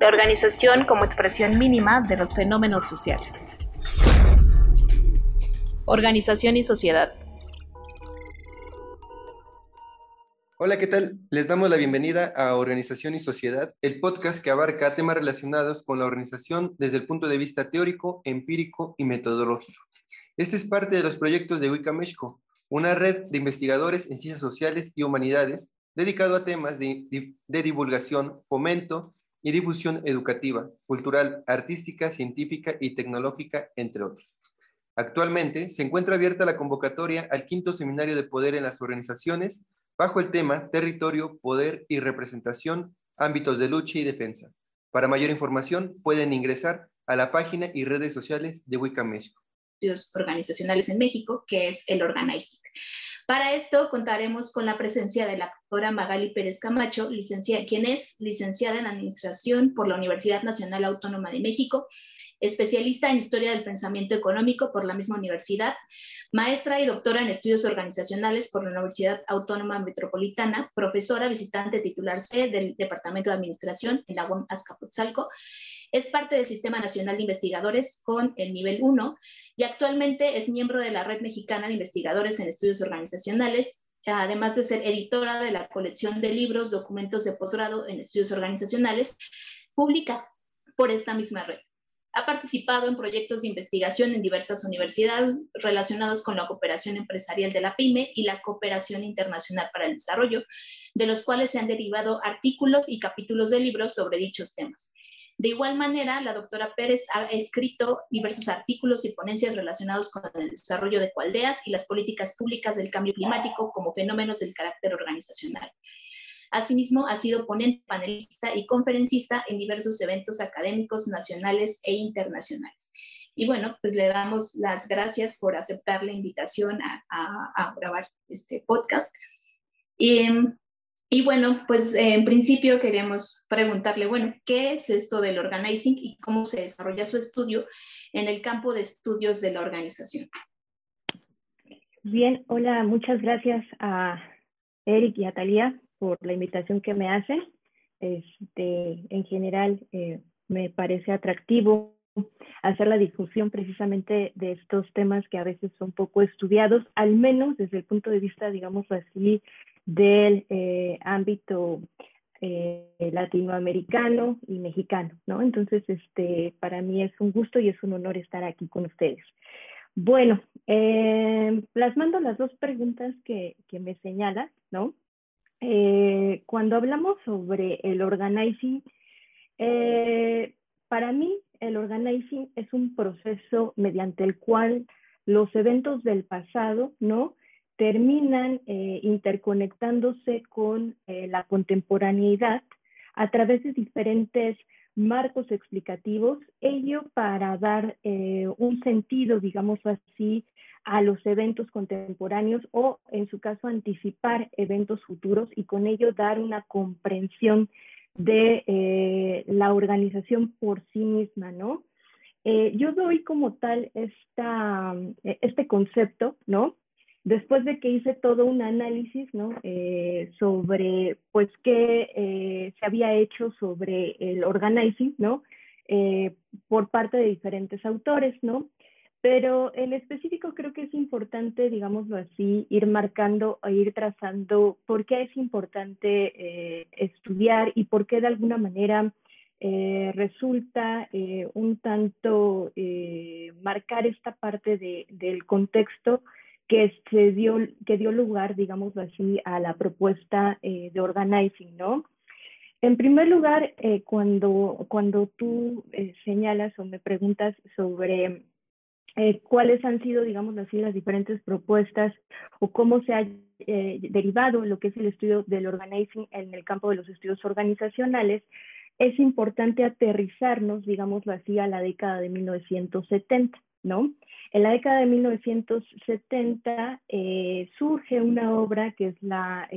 La organización como expresión mínima de los fenómenos sociales. Organización y sociedad. Hola, ¿qué tal? Les damos la bienvenida a Organización y Sociedad, el podcast que abarca temas relacionados con la organización desde el punto de vista teórico, empírico y metodológico. Este es parte de los proyectos de Wicameshco, una red de investigadores en ciencias sociales y humanidades dedicado a temas de, divulgación, fomento y difusión educativa, cultural, artística, científica y tecnológica, entre otros. Actualmente se encuentra abierta la convocatoria al quinto seminario de poder en las organizaciones bajo el tema Territorio, Poder y Representación, ámbitos de lucha y defensa. Para mayor información pueden ingresar a la página y redes sociales de Wicca México. Organizacionales en México, que es el Organizing. Para esto contaremos con la presencia de la doctora Magali Pérez Camacho, quien es licenciada en Administración por la Universidad Nacional Autónoma de México, especialista en Historia del Pensamiento Económico por la misma universidad, maestra y doctora en estudios organizacionales por la Universidad Autónoma Metropolitana, profesora visitante titular C del Departamento de Administración en la UAM Azcapotzalco. Es parte del Sistema Nacional de Investigadores con el nivel 1 y actualmente es miembro de la Red Mexicana de Investigadores en Estudios Organizacionales, además de ser editora de la colección de libros, documentos de posgrado en estudios organizacionales, publica por esta misma red. Ha participado en proyectos de investigación en diversas universidades relacionados con la cooperación empresarial de la PyME y la cooperación internacional para el desarrollo, de los cuales se han derivado artículos y capítulos de libros sobre dichos temas. De igual manera, la doctora Pérez ha escrito diversos artículos y ponencias relacionados con el desarrollo de cualdeas y las políticas públicas del cambio climático como fenómenos del carácter organizacional. Asimismo, ha sido ponente, panelista y conferencista en diversos eventos académicos nacionales e internacionales. Y bueno, pues le damos las gracias por aceptar la invitación a, grabar este podcast. Y, y, bueno, pues en principio queremos preguntarle, bueno, ¿qué es esto del organizing y cómo se desarrolla su estudio en el campo de estudios de la organización? Bien, hola, muchas gracias a Eric y a Talía por la invitación que me hacen. Este, en general, eh, me parece atractivo hacer la difusión precisamente de estos temas que a veces son poco estudiados, al menos desde el punto de vista, digamos así, del eh, ámbito eh, latinoamericano y mexicano, ¿no? Entonces, este, para mí es un gusto y es un honor estar aquí con ustedes. Bueno, plasmando las dos preguntas que, que me señalas, ¿no? Eh, cuando hablamos sobre el organizing, eh, para mí el organizing es un proceso mediante el cual los eventos del pasado, ¿no? Terminan eh, interconectándose con la contemporaneidad a través de diferentes marcos explicativos, ello para dar un sentido, digamos así, a los eventos contemporáneos o, en su caso, anticipar eventos futuros y con ello dar una comprensión de eh, la organización por sí misma, ¿no? Eh, yo doy como tal esta, eh, este concepto, ¿no? Después de que hice todo un análisis, ¿no? sobre, pues, qué se había hecho sobre el organizing, ¿no? por parte de diferentes autores, ¿no? Pero en específico creo que es importante, digámoslo así, ir marcando o ir trazando por qué es importante eh, estudiar y por qué de alguna manera eh, resulta eh, un tanto marcar esta parte de, del contexto que, se dio, que dio lugar, digámoslo así, a la propuesta de organizing, ¿no? En primer lugar, cuando, cuando tú señalas o me preguntas sobre eh, cuáles han sido, digamos así, las diferentes propuestas o cómo se ha eh, derivado lo que es el estudio del organizing en el campo de los estudios organizacionales, es importante aterrizarnos, digámoslo así, a la década de 1970, En la década de 1970 eh, surge una obra que es la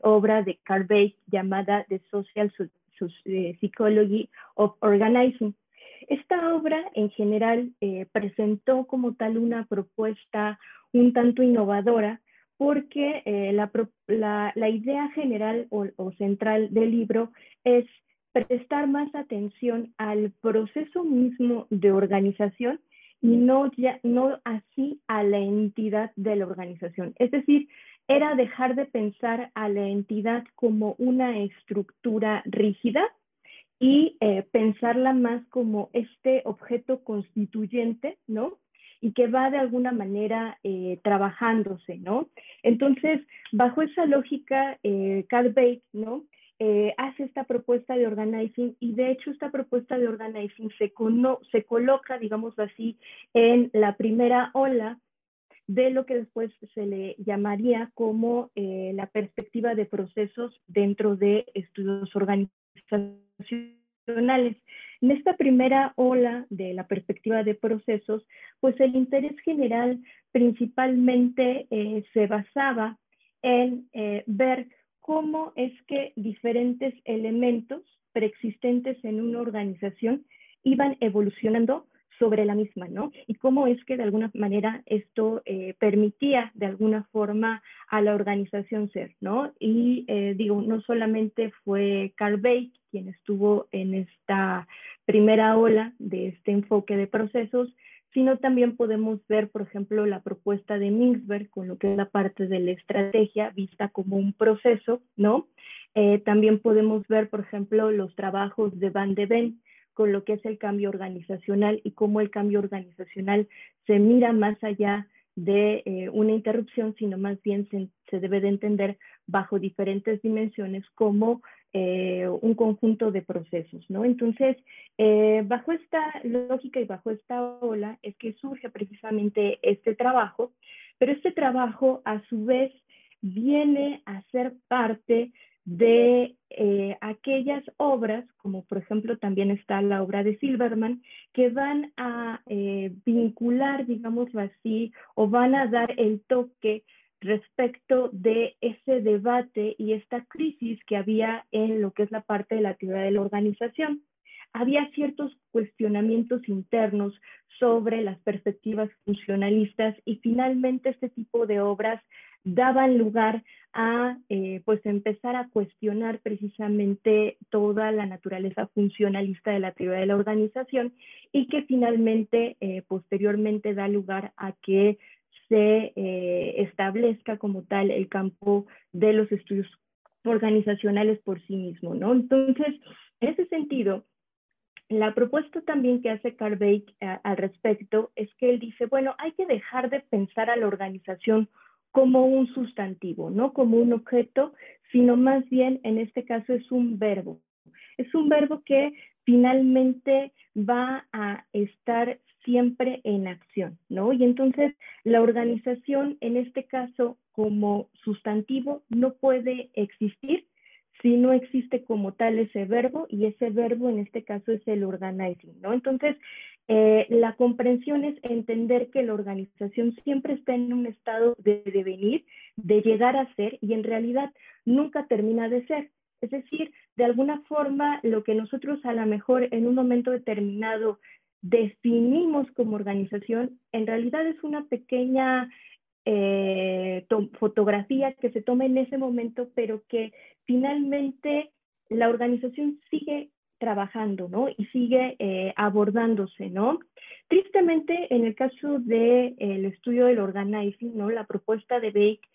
obra de Carl llamada The Social Psychology of Organizing, esta obra en general eh, presentó como tal una propuesta un tanto innovadora porque eh, la, idea general o, central del libro es prestar más atención al proceso mismo de organización no, ya, no así a la entidad de la organización. Es decir, era dejar de pensar a la entidad como una estructura rígida y eh, pensarla más como este objeto constituyente, ¿no? Y que va de alguna manera eh, trabajándose, ¿no? Entonces, bajo esa lógica, eh, Carl Bake, ¿no? Eh, hace esta propuesta de organizing y de hecho esta propuesta de organizing se, se coloca, digamos así, en la primera ola de lo que después se le llamaría como eh, la perspectiva de procesos dentro de estudios organizacionales. En esta primera ola de la perspectiva de procesos, pues el interés general principalmente eh, se basaba en ver cómo es que diferentes elementos preexistentes en una organización iban evolucionando sobre la misma, ¿no? Y cómo es que de alguna manera esto eh, permitía de alguna forma a la organización ser, ¿no? Y eh, digo, no solamente fue Carl Bake quien estuvo en esta primera ola de este enfoque de procesos, sino también podemos ver, por ejemplo, la propuesta de Mintzberg con lo que es la parte de la estrategia vista como un proceso, ¿no? Eh, también podemos ver, por ejemplo, los trabajos de Van de Ven con lo que es el cambio organizacional y cómo el cambio organizacional se mira más allá de eh, una interrupción, sino más bien se, debe de entender bajo diferentes dimensiones como eh, un conjunto de procesos, ¿no? Entonces, eh, bajo esta lógica y bajo esta ola es que surge precisamente este trabajo, pero este trabajo a su vez viene a ser parte de eh, aquellas obras, como por ejemplo también está la obra de Silverman, que van a vincular, digámoslo así, o van a dar el toque respecto de ese debate y esta crisis que había en lo que es la parte de la actividad de la organización. Había ciertos cuestionamientos internos sobre las perspectivas funcionalistas y finalmente este tipo de obras daban lugar a eh, pues empezar a cuestionar precisamente toda la naturaleza funcionalista de la actividad de la organización y que finalmente eh, posteriormente da lugar a que se eh, establezca como tal el campo de los estudios organizacionales por sí mismo, ¿no? Entonces, en ese sentido, la propuesta también que hace Carveik eh, al respecto es que él dice, bueno, hay que dejar de pensar a la organización como un sustantivo, no como un objeto, sino más bien en este caso es un verbo. Es un verbo que finalmente va a estar siempre en acción, ¿no? Y entonces la organización, en este caso, como sustantivo, no puede existir si no existe como tal ese verbo y ese verbo en este caso es el organizing, ¿no? Entonces, eh, la comprensión es entender que la organización siempre está en un estado de devenir, de llegar a ser y en realidad nunca termina de ser. Es decir, de alguna forma, lo que nosotros a lo mejor en un momento determinado definimos como organización, en realidad es una pequeña eh, fotografía que se toma en ese momento, pero que finalmente la organización sigue trabajando, ¿no? Y sigue eh, abordándose, ¿no? Tristemente, en el caso del el estudio del organizing, ¿no? La propuesta de Bake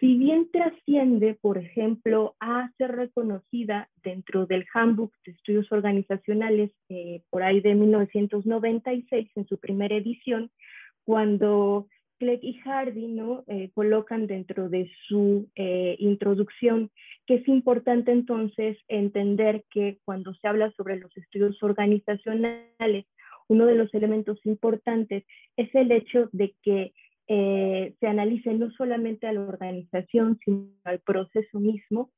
si bien trasciende, por ejemplo, a ser reconocida dentro del Handbook de Estudios Organizacionales eh, por ahí de 1996, en su primera edición, cuando Clegg y Hardy ¿no? Eh, colocan dentro de su eh, introducción que es importante entonces entender que cuando se habla sobre los estudios organizacionales, uno de los elementos importantes es el hecho de que eh, se analice no solamente a la organización, sino al proceso mismo.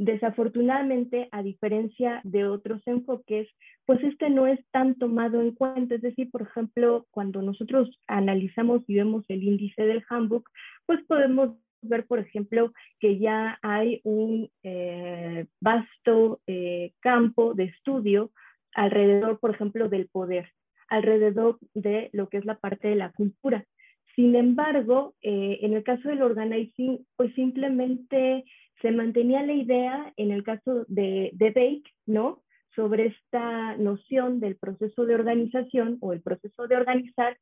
Desafortunadamente, a diferencia de otros enfoques, pues este no es tan tomado en cuenta. Es decir, por ejemplo, cuando nosotros analizamos y vemos el índice del handbook, pues podemos ver, por ejemplo, que ya hay un eh, vasto campo de estudio alrededor, por ejemplo, del poder alrededor de lo que es la parte de la cultura. Sin embargo, eh, en el caso del organizing, pues simplemente se mantenía la idea, en el caso de, de Bake, ¿no? Sobre esta noción del proceso de organización o el proceso de organizar.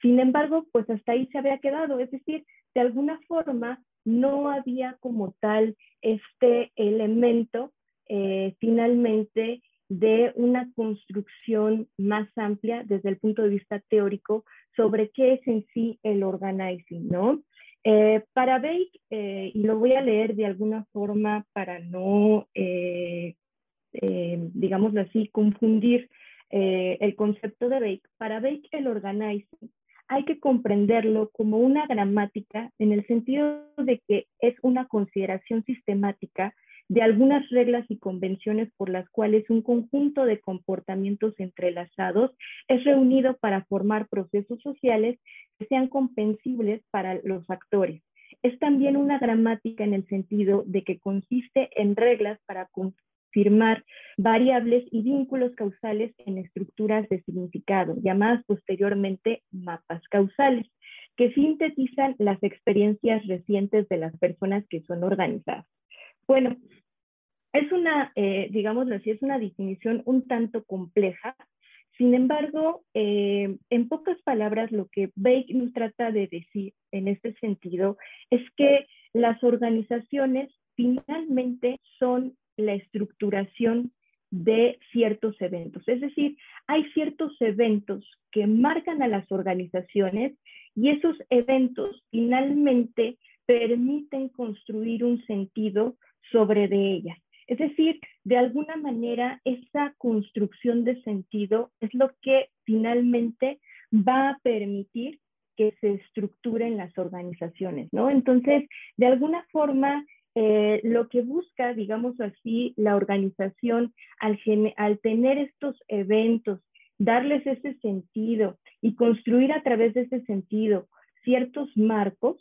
Sin embargo, pues hasta ahí se había quedado. Es decir, de alguna forma no había como tal este elemento eh, finalmente de una construcción más amplia desde el punto de vista teórico sobre qué es en sí el organizing, ¿no? Eh, para Bake, eh, y lo voy a leer de alguna forma para no, eh, digámoslo así, confundir el concepto de Bake, para Bake el organizing hay que comprenderlo como una gramática en el sentido de que es una consideración sistemática de algunas reglas y convenciones por las cuales un conjunto de comportamientos entrelazados es reunido para formar procesos sociales que sean comprensibles para los actores. Es también una gramática en el sentido de que consiste en reglas para confirmar variables y vínculos causales en estructuras de significado, llamadas posteriormente mapas causales, que sintetizan las experiencias recientes de las personas que son organizadas. Bueno, es una, eh, digámoslo así, es una definición un tanto compleja. Sin embargo, eh, en pocas palabras, lo que Bake nos trata de decir en este sentido es que las organizaciones finalmente son la estructuración de ciertos eventos. Es decir, hay ciertos eventos que marcan a las organizaciones y esos eventos finalmente permiten construir un sentido sobre de ellas. Es decir, de alguna manera esa construcción de sentido es lo que finalmente va a permitir que se estructuren las organizaciones, ¿no? Entonces, de alguna forma, eh, lo que busca, digamos así, la organización al, al tener estos eventos, darles ese sentido y construir a través de ese sentido ciertos marcos,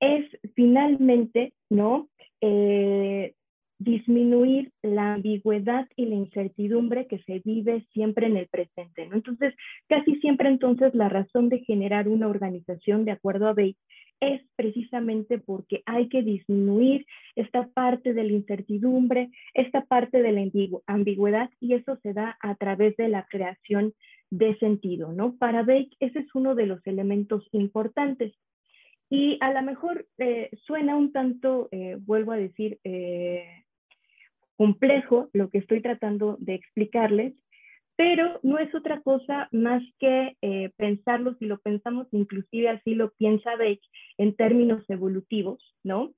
es finalmente, ¿no? Eh, disminuir la ambigüedad y la incertidumbre que se vive siempre en el presente. ¿no? Entonces, casi siempre entonces la razón de generar una organización, de acuerdo a Bates, es precisamente porque hay que disminuir esta parte de la incertidumbre, esta parte de la ambigüedad, y eso se da a través de la creación de sentido, ¿no? Para Bake ese es uno de los elementos importantes. Y a lo mejor eh, suena un tanto, eh, vuelvo a decir, eh, complejo lo que estoy tratando de explicarles, pero no es otra cosa más que eh, pensarlo, si lo pensamos inclusive así lo piensa Beck en términos evolutivos, ¿no?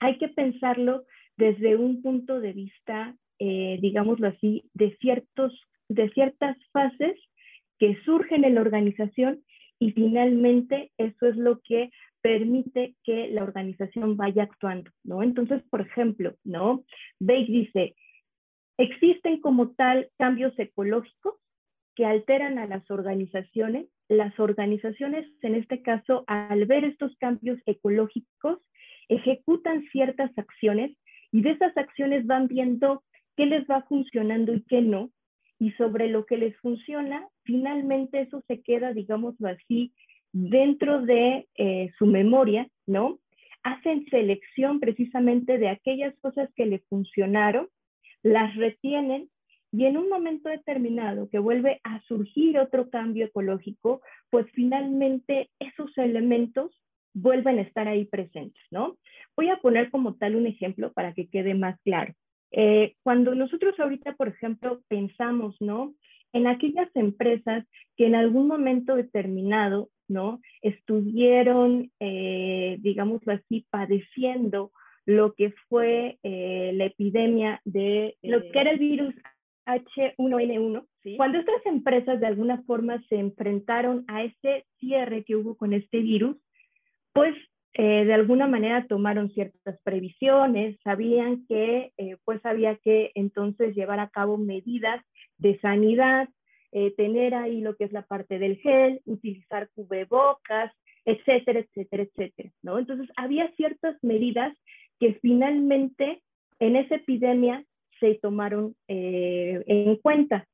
Hay que pensarlo desde un punto de vista, eh, digámoslo así, de, ciertos, de ciertas fases que surgen en la organización y finalmente eso es lo que permite que la organización vaya actuando, ¿no? Entonces, por ejemplo, ¿no? Bake dice, existen como tal cambios ecológicos que alteran a las organizaciones. Las organizaciones, en este caso, al ver estos cambios ecológicos, ejecutan ciertas acciones y de esas acciones van viendo qué les va funcionando y qué no. Y sobre lo que les funciona, finalmente eso se queda, digámoslo así, dentro de eh, su memoria, ¿no? Hacen selección precisamente de aquellas cosas que le funcionaron, las retienen y en un momento determinado que vuelve a surgir otro cambio ecológico, pues finalmente esos elementos vuelven a estar ahí presentes, ¿no? Voy a poner como tal un ejemplo para que quede más claro. Eh, cuando nosotros ahorita, por ejemplo, pensamos, ¿no? En aquellas empresas que en algún momento determinado ¿no? Estuvieron, eh, digámoslo así, padeciendo lo que fue eh, la epidemia de lo eh, que era el virus H1N1. Cuando estas empresas de alguna forma se enfrentaron a ese cierre que hubo con este virus, pues de alguna manera tomaron ciertas previsiones, sabían que pues había que entonces llevar a cabo medidas de sanidad, eh, tener ahí lo que es la parte del gel, utilizar cubrebocas, etcétera, etcétera, etcétera, ¿no? Entonces, había ciertas medidas que finalmente en esa epidemia se tomaron eh, en cuenta.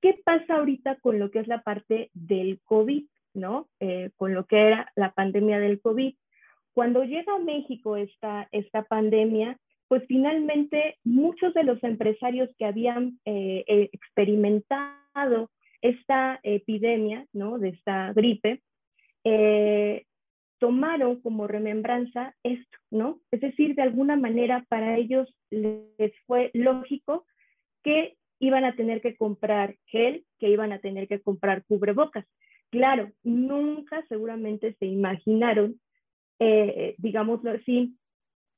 ¿Qué pasa ahorita con lo que es la parte del COVID? ¿no? Eh, con lo que era la pandemia del COVID. Cuando llega a México esta, esta pandemia, pues finalmente muchos de los empresarios que habían eh, eh, experimentado esta epidemia, ¿no? De esta gripe, tomaron como remembranza esto, ¿no? Es decir, de alguna manera para ellos les fue lógico que iban a tener que comprar gel, que iban a tener que comprar cubrebocas. Claro, nunca seguramente se imaginaron, eh, digámoslo así,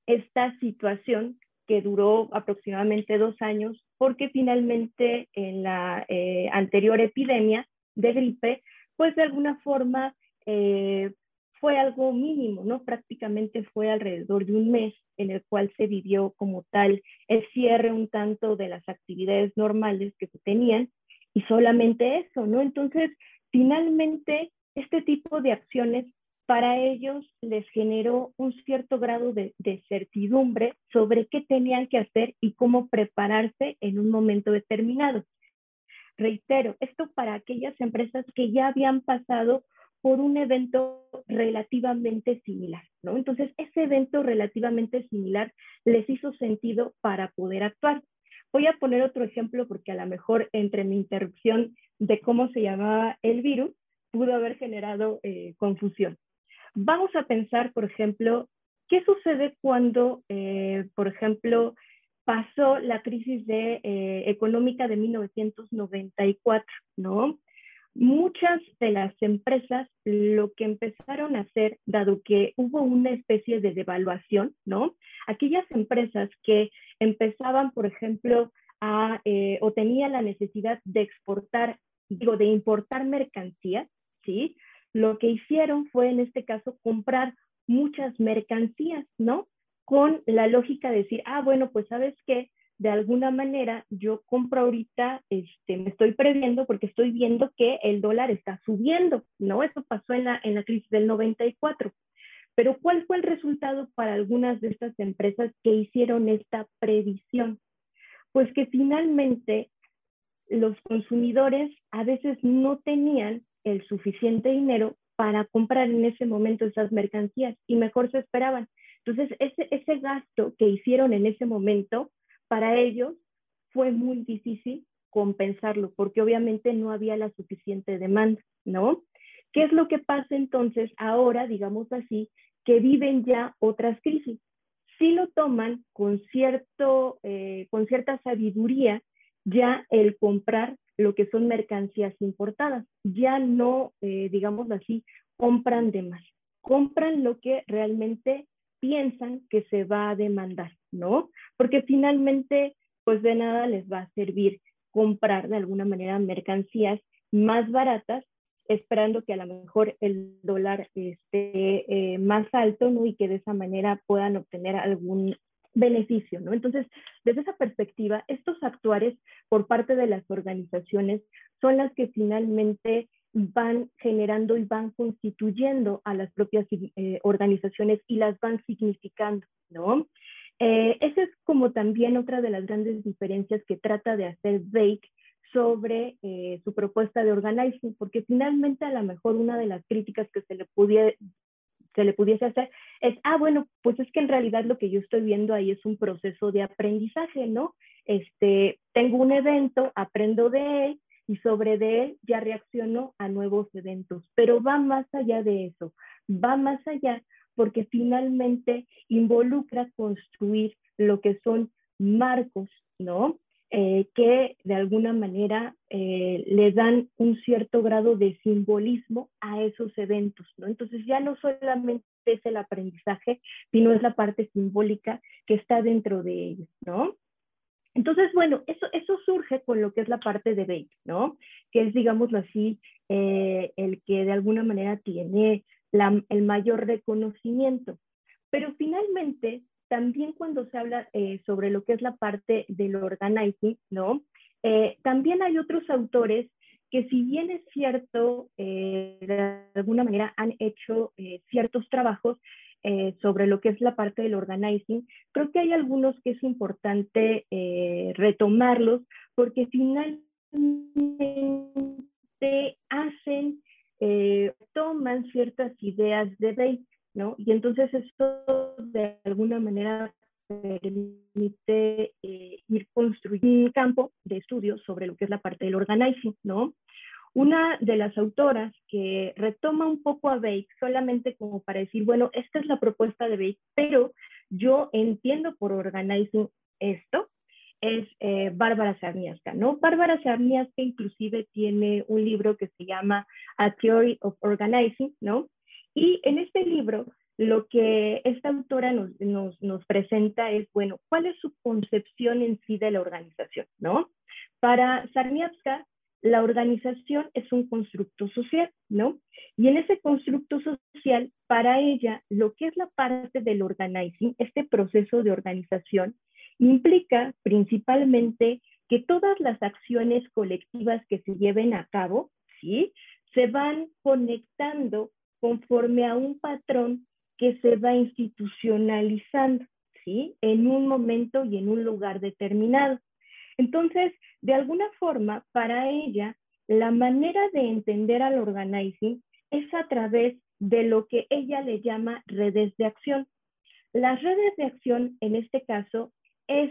esta situación que duró aproximadamente dos años, porque finalmente en la eh, anterior epidemia de gripe, pues de alguna forma eh, fue algo mínimo, ¿no? Prácticamente fue alrededor de un mes en el cual se vivió como tal el cierre un tanto de las actividades normales que se tenían y solamente eso, ¿no? Entonces, finalmente, este tipo de acciones para ellos les generó un cierto grado de, de, certidumbre sobre qué tenían que hacer y cómo prepararse en un momento determinado. Reitero, esto para aquellas empresas que ya habían pasado por un evento relativamente similar, ¿no? Entonces, ese evento relativamente similar les hizo sentido para poder actuar. Voy a poner otro ejemplo porque a lo mejor entre mi interrupción de cómo se llamaba el virus pudo haber generado eh, confusión. Vamos a pensar, por ejemplo, qué sucede cuando, eh, por ejemplo, pasó la crisis eh, económica de 1994, ¿no? muchas de las empresas lo que empezaron a hacer, dado que hubo una especie de devaluación, ¿no? Aquellas empresas que empezaban, por ejemplo, a, eh, o tenían la necesidad de exportar, digo, de importar mercancías, ¿sí? Lo que hicieron fue, en este caso, comprar muchas mercancías, ¿no? Con la lógica de decir, ah, bueno, pues sabes qué, de alguna manera yo compro ahorita, este, me estoy previendo porque estoy viendo que el dólar está subiendo, ¿no? Eso pasó en la, en la crisis del 94. Pero ¿cuál fue el resultado para algunas de estas empresas que hicieron esta previsión? Pues que finalmente los consumidores a veces no tenían el suficiente dinero para comprar en ese momento esas mercancías y mejor se esperaban. Entonces, ese, ese gasto que hicieron en ese momento para ellos fue muy difícil compensarlo porque obviamente no había la suficiente demanda, ¿no? ¿Qué es lo que pasa entonces ahora, digamos así, que viven ya otras crisis? Si lo toman con, cierto, eh, con cierta sabiduría, ya el comprar lo que son mercancías importadas, ya no, eh, digamos así, compran de más, compran lo que realmente piensan que se va a demandar, ¿no? Porque finalmente, pues de nada les va a servir comprar de alguna manera mercancías más baratas, esperando que a lo mejor el dólar esté eh, más alto, ¿no? Y que de esa manera puedan obtener algún beneficio, ¿no? Entonces, desde esa perspectiva, estos actuares por parte de las organizaciones son las que finalmente van generando y van constituyendo a las propias eh, organizaciones y las van significando, ¿no? Eh, esa es como también otra de las grandes diferencias que trata de hacer Bake sobre eh, su propuesta de organizing, porque finalmente a lo mejor una de las críticas que se le, pudiera, se le pudiese hacer es, ah, bueno, pues es que en realidad lo que yo estoy viendo ahí es un proceso de aprendizaje, ¿no? Este, tengo un evento, aprendo de él, y sobre de él ya reaccionó a nuevos eventos. Pero va más allá de eso, va más allá porque finalmente involucra construir lo que son marcos, ¿no? Eh, que de alguna manera eh, le dan un cierto grado de simbolismo a esos eventos, ¿no? Entonces ya no solamente es el aprendizaje, sino es la parte simbólica que está dentro de ellos, ¿no? Entonces, bueno, eso, eso surge con lo que es la parte de Bake, ¿no? Que es, digámoslo así, eh, el que de alguna manera tiene el mayor reconocimiento. Pero finalmente, también cuando se habla eh, sobre lo que es la parte del organizing, ¿no? Eh, también hay otros autores que si bien es cierto, de alguna manera han hecho ciertos trabajos, eh, sobre lo que es la parte del organizing, creo que hay algunos que es importante eh, retomarlos porque finalmente hacen eh, toman ciertas ideas de Bake, ¿no? Y entonces esto de alguna manera permite eh, ir construyendo un campo de estudio sobre lo que es la parte del organizing, ¿no? Una de las autoras que retoma un poco a Bake solamente como para decir, bueno, esta es la propuesta de Bake, pero yo entiendo por organizing esto, es eh, Bárbara Sarniaska, ¿no? Bárbara Sarniaska inclusive tiene un libro que se llama A Theory of Organizing, ¿no? Y en este libro lo que esta autora nos, nos, presenta es, bueno, ¿cuál es su concepción en sí de la organización, ¿no? Para Sarniaska, la organización es un constructo social, ¿no? Y en ese constructo social, para ella, lo que es la parte del organizing, este proceso de organización, implica principalmente que todas las acciones colectivas que se lleven a cabo, ¿sí? Se van conectando conforme a un patrón que se va institucionalizando, ¿sí? En un momento y en un lugar determinado. Entonces, de alguna forma, para ella, la manera de entender al organizing es a través de lo que ella le llama redes de acción. Las redes de acción, en este caso, es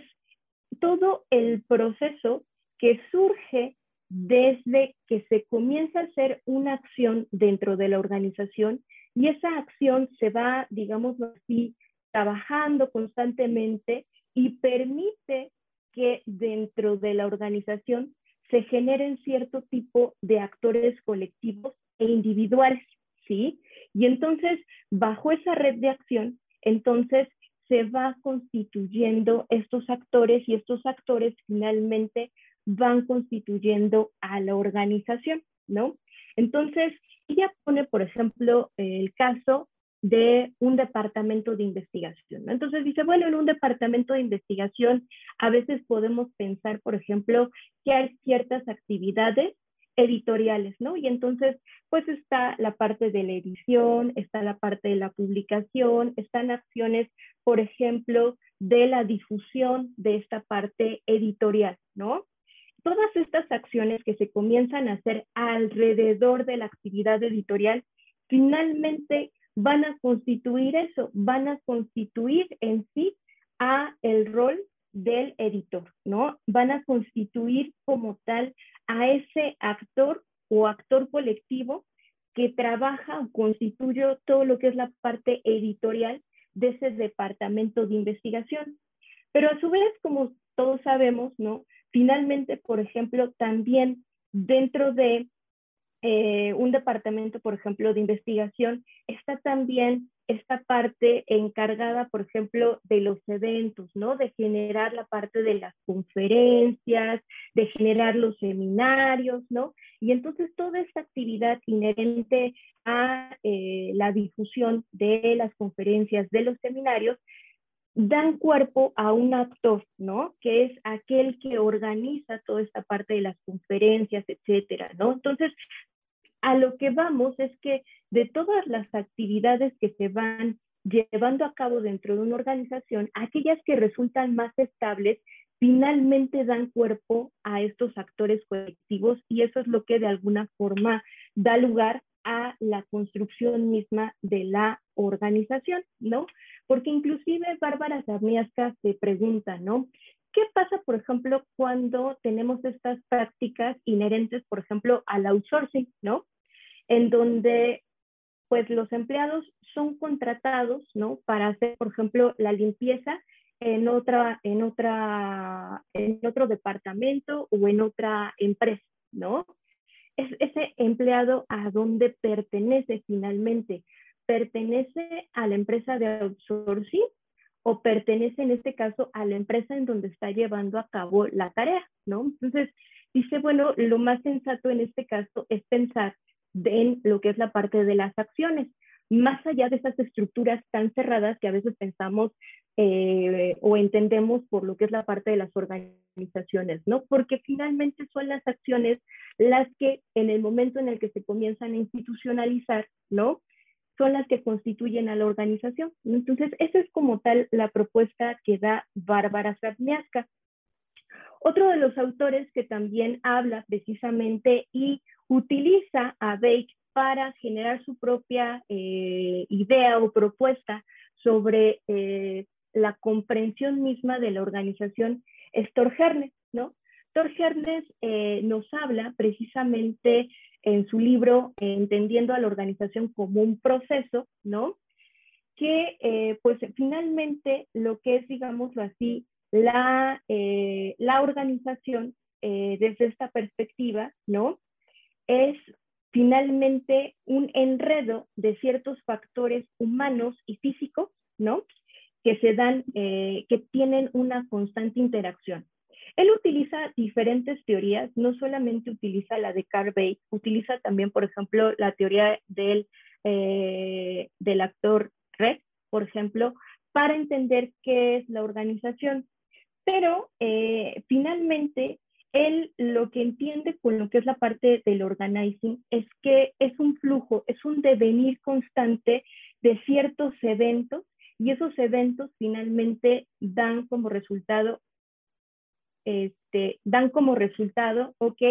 todo el proceso que surge desde que se comienza a hacer una acción dentro de la organización y esa acción se va, digamos así, trabajando constantemente y permite que dentro de la organización se generen cierto tipo de actores colectivos e individuales, ¿sí? Y entonces, bajo esa red de acción, entonces se va constituyendo estos actores y estos actores finalmente van constituyendo a la organización, ¿no? Entonces, ella pone, por ejemplo, el caso de un departamento de investigación. ¿no? Entonces dice, bueno, en un departamento de investigación a veces podemos pensar, por ejemplo, que hay ciertas actividades editoriales, ¿no? Y entonces, pues está la parte de la edición, está la parte de la publicación, están acciones, por ejemplo, de la difusión de esta parte editorial, ¿no? Todas estas acciones que se comienzan a hacer alrededor de la actividad editorial, finalmente van a constituir eso, van a constituir en sí a el rol del editor, ¿no? Van a constituir como tal a ese actor o actor colectivo que trabaja o constituye todo lo que es la parte editorial de ese departamento de investigación. Pero a su vez, como todos sabemos, ¿no? Finalmente, por ejemplo, también dentro de eh, un departamento, por ejemplo, de investigación, está también esta parte encargada, por ejemplo, de los eventos, ¿no? De generar la parte de las conferencias, de generar los seminarios, ¿no? Y entonces toda esta actividad inherente a eh, la difusión de las conferencias, de los seminarios, dan cuerpo a un actor, ¿no? Que es aquel que organiza toda esta parte de las conferencias, etcétera, ¿no? Entonces, a lo que vamos es que de todas las actividades que se van llevando a cabo dentro de una organización, aquellas que resultan más estables finalmente dan cuerpo a estos actores colectivos y eso es lo que de alguna forma da lugar a la construcción misma de la organización, ¿no? Porque inclusive Bárbara Sarniasca se pregunta, ¿no? ¿Qué pasa, por ejemplo, cuando tenemos estas prácticas inherentes, por ejemplo, al outsourcing, ¿no? En donde pues los empleados son contratados, ¿no? Para hacer, por ejemplo, la limpieza en otra, en otra, en otro departamento o en otra empresa, ¿no? Es ese empleado a dónde pertenece finalmente. ¿Pertenece a la empresa de outsourcing o pertenece en este caso a la empresa en donde está llevando a cabo la tarea, ¿no? Entonces, dice, bueno, lo más sensato en este caso es pensar en lo que es la parte de las acciones, más allá de esas estructuras tan cerradas que a veces pensamos eh, o entendemos por lo que es la parte de las organizaciones, ¿no? Porque finalmente son las acciones las que en el momento en el que se comienzan a institucionalizar, ¿no? Son las que constituyen a la organización. Entonces, esa es como tal la propuesta que da Bárbara Sarniaska. Otro de los autores que también habla precisamente y utiliza a Bake para generar su propia eh, idea o propuesta sobre eh, la comprensión misma de la organización es Thor ¿no? Thor eh, nos habla precisamente en su libro Entendiendo a la organización como un proceso, ¿no? Que eh, pues finalmente lo que es, digámoslo así, la, eh, la organización desde esta perspectiva, ¿no? Es finalmente un enredo de ciertos factores humanos y físicos, ¿no? Que se dan, que tienen una constante interacción. Él utiliza diferentes teorías, no solamente utiliza la de Carl utiliza también, por ejemplo, la teoría del, eh, del actor Red, por ejemplo, para entender qué es la organización. Pero eh, finalmente, él lo que entiende con lo que es la parte del organizing es que es un flujo, es un devenir constante de ciertos eventos y esos eventos finalmente dan como resultado este, dan como resultado, ¿ok?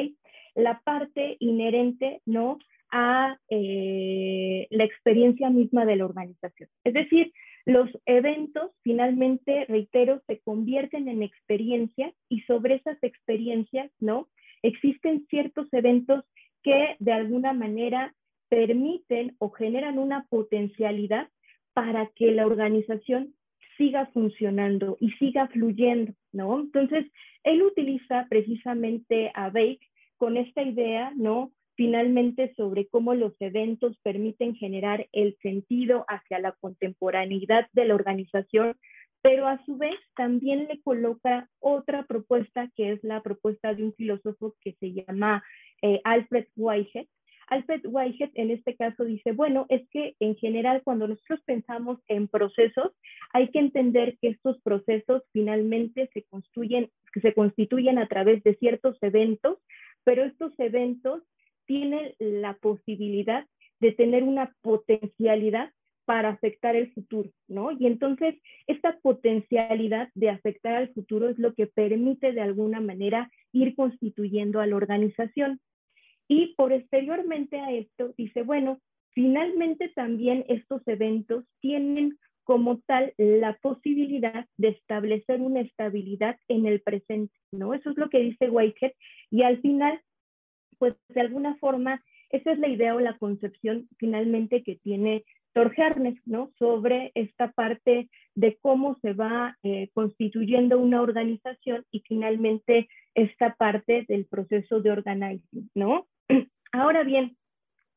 La parte inherente, ¿no? A eh, la experiencia misma de la organización. Es decir, los eventos finalmente, reitero, se convierten en experiencias y sobre esas experiencias, ¿no? Existen ciertos eventos que de alguna manera permiten o generan una potencialidad para que la organización siga funcionando y siga fluyendo, ¿no? Entonces, él utiliza precisamente a Bake con esta idea, ¿no? Finalmente sobre cómo los eventos permiten generar el sentido hacia la contemporaneidad de la organización, pero a su vez también le coloca otra propuesta que es la propuesta de un filósofo que se llama eh, Alfred Whitehead, Alfred Whitehead en este caso dice, bueno, es que en general cuando nosotros pensamos en procesos, hay que entender que estos procesos finalmente se construyen, se constituyen a través de ciertos eventos, pero estos eventos tienen la posibilidad de tener una potencialidad para afectar el futuro, ¿no? Y entonces esta potencialidad de afectar al futuro es lo que permite de alguna manera ir constituyendo a la organización. Y posteriormente a esto dice, bueno, finalmente también estos eventos tienen como tal la posibilidad de establecer una estabilidad en el presente, ¿no? Eso es lo que dice Whitehead y al final, pues de alguna forma, esa es la idea o la concepción finalmente que tiene Thor ¿no? Sobre esta parte de cómo se va eh, constituyendo una organización y finalmente esta parte del proceso de organizing, ¿no? Ahora bien,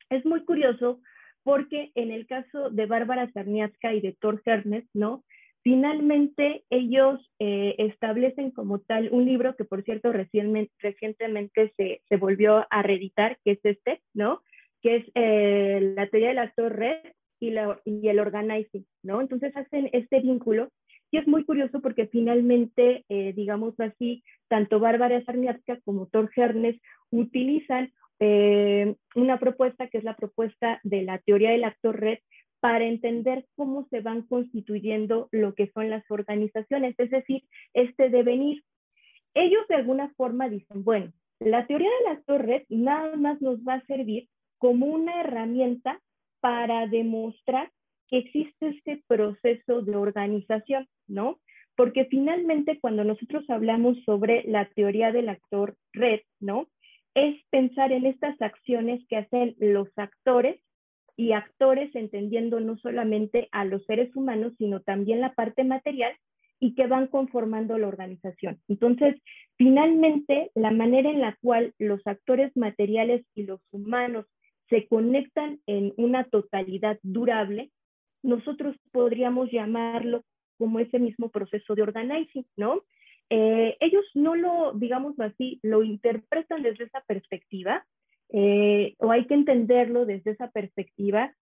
es muy curioso porque en el caso de Bárbara Sarniaska y de Thor Hermes, ¿no? Finalmente ellos eh, establecen como tal un libro que por cierto recientemente se, se, volvió a reeditar, que es este, ¿no? Que es eh, la teoría del actor red y, la, y el organizing, ¿no? Entonces hacen este vínculo y es muy curioso porque finalmente, eh, digamos así, tanto Bárbara Sarniaska como Thor Hermes utilizan eh, una propuesta que es la propuesta de la teoría del actor red para entender cómo se van constituyendo lo que son las organizaciones, es decir, este devenir. Ellos de alguna forma dicen, bueno, la teoría del actor red nada más nos va a servir como una herramienta para demostrar que existe este proceso de organización, ¿no? Porque finalmente cuando nosotros hablamos sobre la teoría del actor red, ¿no? es pensar en estas acciones que hacen los actores y actores entendiendo no solamente a los seres humanos, sino también la parte material y que van conformando la organización. Entonces, finalmente, la manera en la cual los actores materiales y los humanos se conectan en una totalidad durable, nosotros podríamos llamarlo como ese mismo proceso de organizing, ¿no? Eh, ellos no lo, digamos así, lo interpretan desde esa perspectiva, eh, o hay que entenderlo desde esa perspectiva.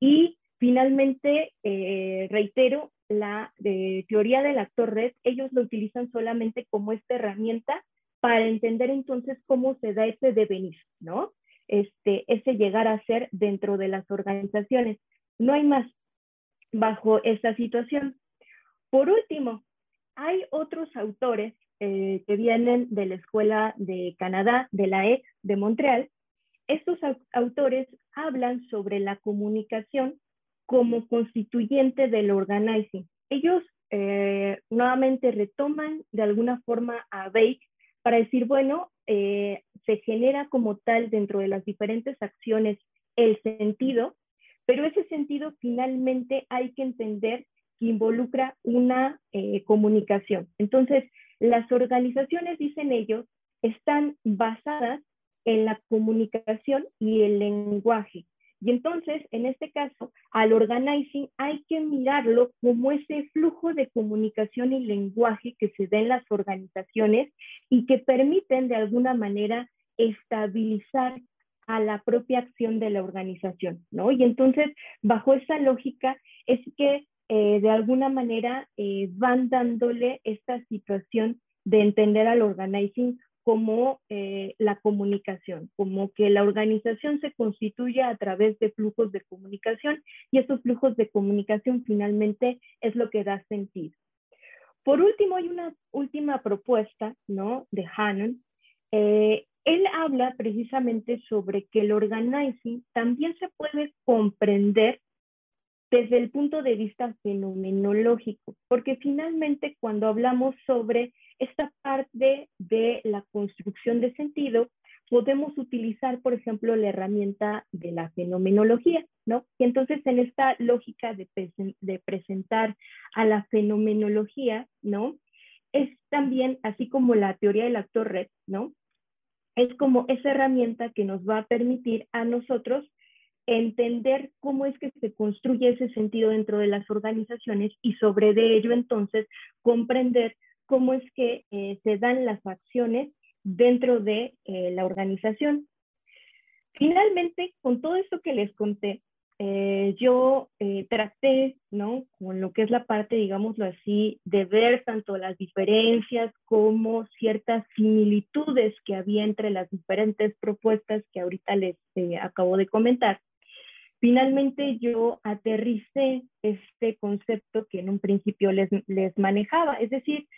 Y finalmente, eh, reitero, la teoría del actor red, ellos lo utilizan solamente como esta herramienta para entender entonces cómo se da ese devenir, ¿no? Este, ese llegar a ser dentro de las organizaciones. No hay más bajo esta situación. Por último, hay otros autores eh, que vienen de la Escuela de Canadá, de la EX de Montreal, estos autores hablan sobre la comunicación como constituyente del organizing. Ellos eh, nuevamente retoman de alguna forma a Bake para decir, bueno, eh, se genera como tal dentro de las diferentes acciones el sentido, pero ese sentido finalmente hay que entender que involucra una eh, comunicación. Entonces, las organizaciones, dicen ellos, están basadas en la comunicación y el lenguaje. Y entonces, en este caso, al organizing hay que mirarlo como ese flujo de comunicación y lenguaje que se da en las organizaciones y que permiten de alguna manera estabilizar a la propia acción de la organización, ¿no? Y entonces, bajo esa lógica, es que eh, de alguna manera eh, van dándole esta situación de entender al organizing como eh, la comunicación, como que la organización se constituye a través de flujos de comunicación y esos flujos de comunicación finalmente es lo que da sentido. Por último, hay una última propuesta ¿no? de Hannon. Eh, él habla precisamente sobre que el organizing también se puede comprender desde el punto de vista fenomenológico, porque finalmente cuando hablamos sobre esta parte de la construcción de sentido, podemos utilizar, por ejemplo, la herramienta de la fenomenología, ¿no? Y entonces en esta lógica de, presentar a la fenomenología, ¿no? Es también, así como la teoría del actor red, ¿no? Es como esa herramienta que nos va a permitir a nosotros entender cómo es que se construye ese sentido dentro de las organizaciones y sobre de ello entonces comprender cómo es que eh, se dan las acciones dentro de eh, la organización. Finalmente, con todo esto que les conté, eh, yo traté, ¿no? Con lo que es la parte, digámoslo así, de ver tanto las diferencias como ciertas similitudes que había entre las diferentes propuestas que ahorita les acabo de comentar. Finalmente yo aterricé este concepto que en un principio les, manejaba, es decir,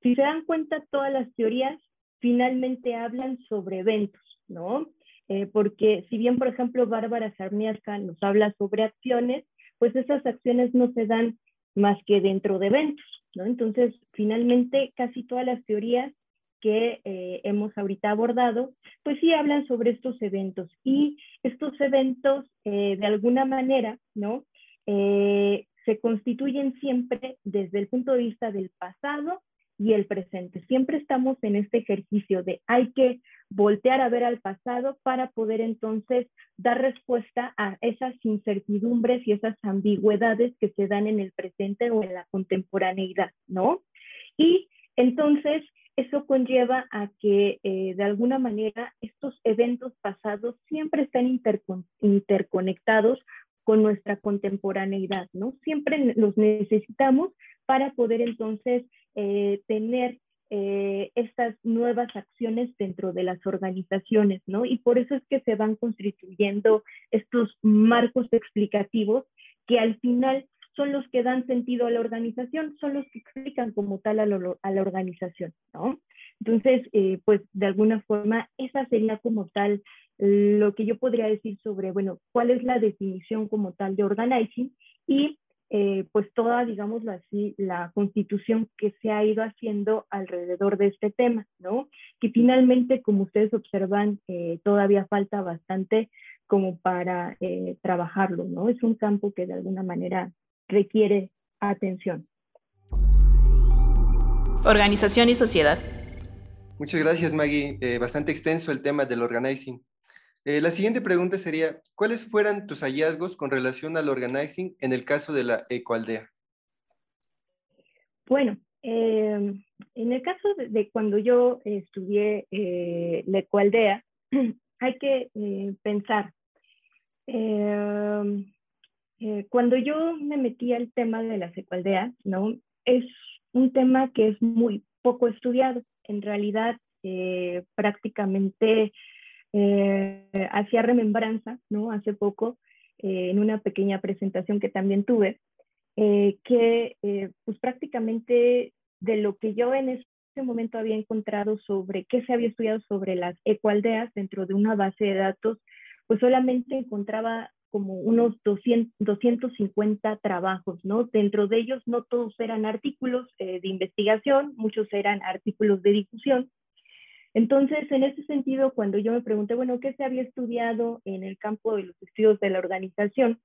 si se dan cuenta, todas las teorías finalmente hablan sobre eventos, ¿no? Eh, porque si bien, por ejemplo, Bárbara Sarmiasca nos habla sobre acciones, pues esas acciones no se dan más que dentro de eventos, ¿no? Entonces, finalmente, casi todas las teorías que eh, hemos ahorita abordado, pues sí hablan sobre estos eventos y estos eventos, eh, de alguna manera, ¿no? se constituyen siempre desde el punto de vista del pasado y el presente. Siempre estamos en este ejercicio de hay que voltear a ver al pasado para poder entonces dar respuesta a esas incertidumbres y esas ambigüedades que se dan en el presente o en la contemporaneidad, ¿no? Y entonces eso conlleva a que eh, de alguna manera estos eventos pasados siempre están interconectados con nuestra contemporaneidad, ¿no? Siempre los necesitamos para poder entonces eh, tener eh, estas nuevas acciones dentro de las organizaciones, ¿no? Y por eso es que se van constituyendo estos marcos explicativos que al final son los que dan sentido a la organización, son los que explican como tal a, la organización, ¿no? Entonces, eh, pues de alguna forma, esa sería como tal lo que yo podría decir sobre, bueno, cuál es la definición como tal de organizing y eh, pues toda, digámoslo así, la constitución que se ha ido haciendo alrededor de este tema, ¿no? Que finalmente, como ustedes observan, eh, todavía falta bastante como para eh, trabajarlo, ¿no? Es un campo que de alguna manera requiere atención. Organización y sociedad. Muchas gracias, Maggie. bastante extenso el tema del organizing. Eh, la siguiente pregunta sería, ¿cuáles fueran tus hallazgos con relación al organizing en el caso de la ecoaldea? Bueno, em, en el caso de, cuando yo estudié eh, la ecoaldea, hay que eh, em, cuando yo me metí al tema de las ecoaldeas, ¿no? Es un tema que es muy poco estudiado. En realidad, prácticamente eh, hacía remembranza, ¿no? Hace poco, eh, en una pequeña presentación que también tuve, eh, que pues prácticamente de lo que yo en ese momento había encontrado sobre qué se había estudiado sobre las ecoaldeas dentro de una base de datos pues solamente encontraba como unos 200, 250 trabajos, ¿no? Dentro de ellos no todos eran artículos eh, de investigación, muchos eran artículos de difusión. Entonces, en ese sentido, cuando yo me pregunté, bueno, ¿qué se había estudiado en el campo de los estudios de la organización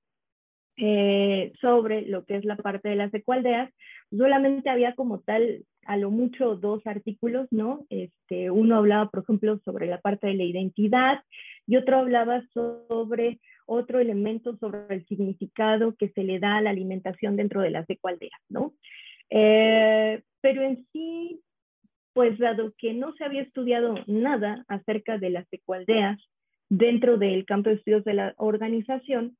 eh, sobre lo que es la parte de las ecualdeas? Solamente había como tal, a lo mucho, dos artículos, ¿no? Este, uno hablaba, por ejemplo, sobre la parte de la identidad y otro hablaba sobre otro elemento sobre el significado que se le da a la alimentación dentro de las ecualdeas, ¿no? Eh, pero en sí, pues dado que no se había estudiado nada acerca de las ecualdeas dentro del campo de estudios de la organización,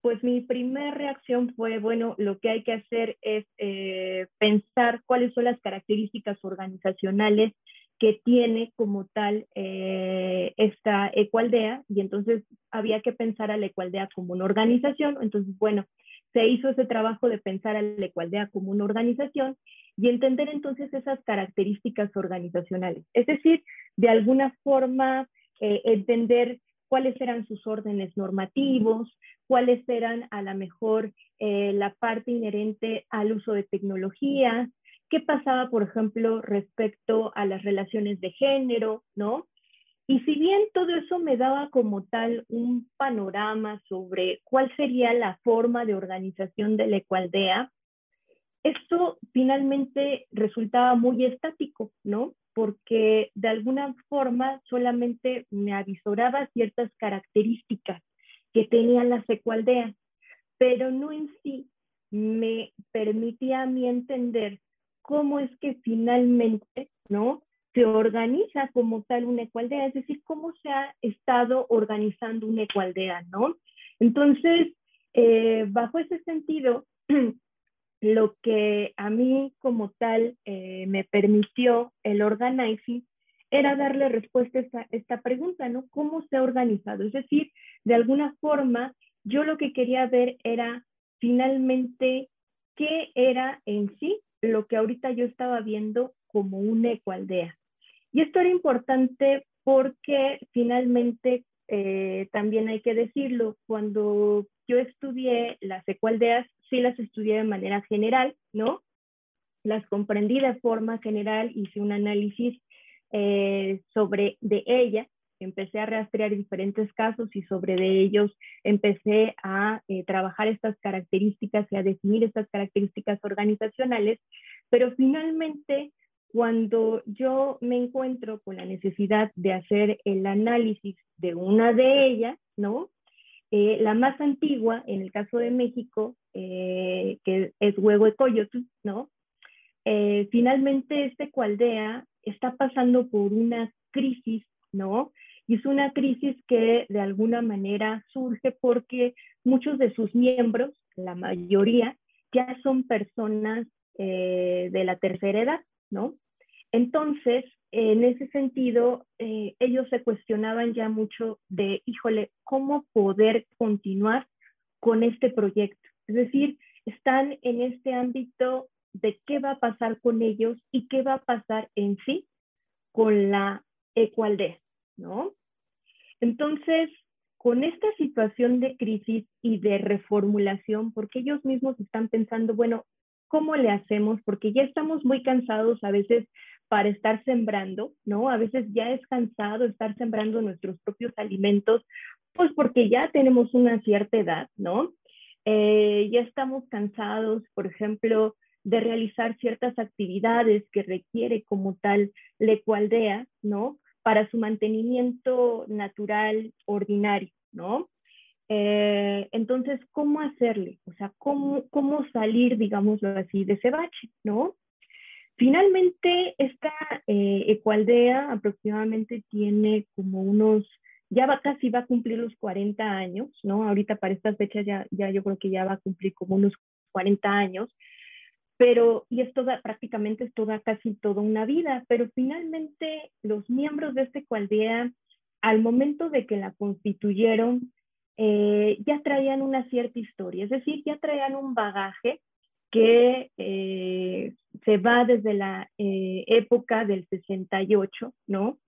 pues mi primera reacción fue, bueno, lo que hay que hacer es eh, pensar cuáles son las características organizacionales que tiene como tal eh, esta ecualdea y entonces había que pensar a la ecualdea como una organización. Entonces, bueno, se hizo ese trabajo de pensar a la ecualdea como una organización y entender entonces esas características organizacionales. Es decir, de alguna forma eh, entender cuáles eran sus órdenes normativos, cuáles eran a lo mejor eh, la parte inherente al uso de tecnología, qué pasaba, por ejemplo, respecto a las relaciones de género, ¿no? Y si bien todo eso me daba como tal un panorama sobre cuál sería la forma de organización de la ecualdea, esto finalmente resultaba muy estático, ¿no? Porque de alguna forma solamente me avisoraba ciertas características que tenían las ecualdeas, pero no en sí me permitía a mí entender cómo es que finalmente, ¿no? Se organiza como tal una ecualdea, es decir, cómo se ha estado organizando una ecualdea, ¿no? Entonces, eh, bajo ese sentido, lo que a mí como tal eh, me permitió el organizing era darle respuesta a esta, esta pregunta, ¿no? ¿Cómo se ha organizado? Es decir, de alguna forma, yo lo que quería ver era finalmente qué era en sí lo que ahorita yo estaba viendo como una ecualdea. Y esto era importante porque finalmente eh, también hay que decirlo, cuando yo estudié las ecualdeas, sí las estudié de manera general, ¿no? Las comprendí de forma general, hice un análisis eh, sobre de ella, empecé a rastrear diferentes casos y sobre de ellos empecé a eh, trabajar estas características y a definir estas características organizacionales, pero finalmente cuando yo me encuentro con la necesidad de hacer el análisis de una de ellas, ¿no? Eh, la más antigua, en el caso de México, eh, que es Huehuecoyotl, ¿no? finalmente este cualdea está pasando por una crisis, ¿no? Y es una crisis que de alguna manera surge porque muchos de sus miembros, la mayoría, ya son personas eh, de la tercera edad, ¿no? Entonces, en ese sentido, eh, ellos se cuestionaban ya mucho de, híjole, ¿cómo poder continuar con este proyecto? Es decir, están en este ámbito de qué va a pasar con ellos y qué va a pasar en sí con la ecualdez, ¿no? Entonces, con esta situación de crisis y de reformulación, porque ellos mismos están pensando, bueno, ¿cómo le hacemos? Porque ya estamos muy cansados a veces para estar sembrando, ¿no? A veces ya es cansado estar sembrando nuestros propios alimentos, pues porque ya tenemos una cierta edad, ¿no? Eh, ya estamos cansados, por ejemplo, de realizar ciertas actividades que requiere como tal la ecualdea, ¿no? Para su mantenimiento natural ordinario, ¿no? Eh, entonces, ¿cómo hacerle? O sea, ¿cómo, ¿cómo salir, digámoslo así, de ese bache, ¿no? Finalmente, esta eh, ecualdea aproximadamente tiene como unos, ya casi va a cumplir los 40 años, ¿no? Ahorita para estas fechas ya, ya yo creo que ya va a cumplir como unos 40 años pero, y es toda, prácticamente es toda, casi toda una vida, pero finalmente los miembros de esta ecualdea, al momento de que la constituyeron, eh, ya traían una cierta historia, es decir, ya traían un bagaje que eh, se va desde la eh, época del 68, ¿no?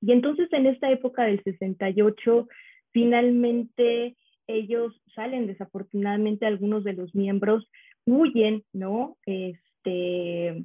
Y entonces en esta época del 68 finalmente ellos salen, desafortunadamente algunos de los miembros huyen, ¿no? Este,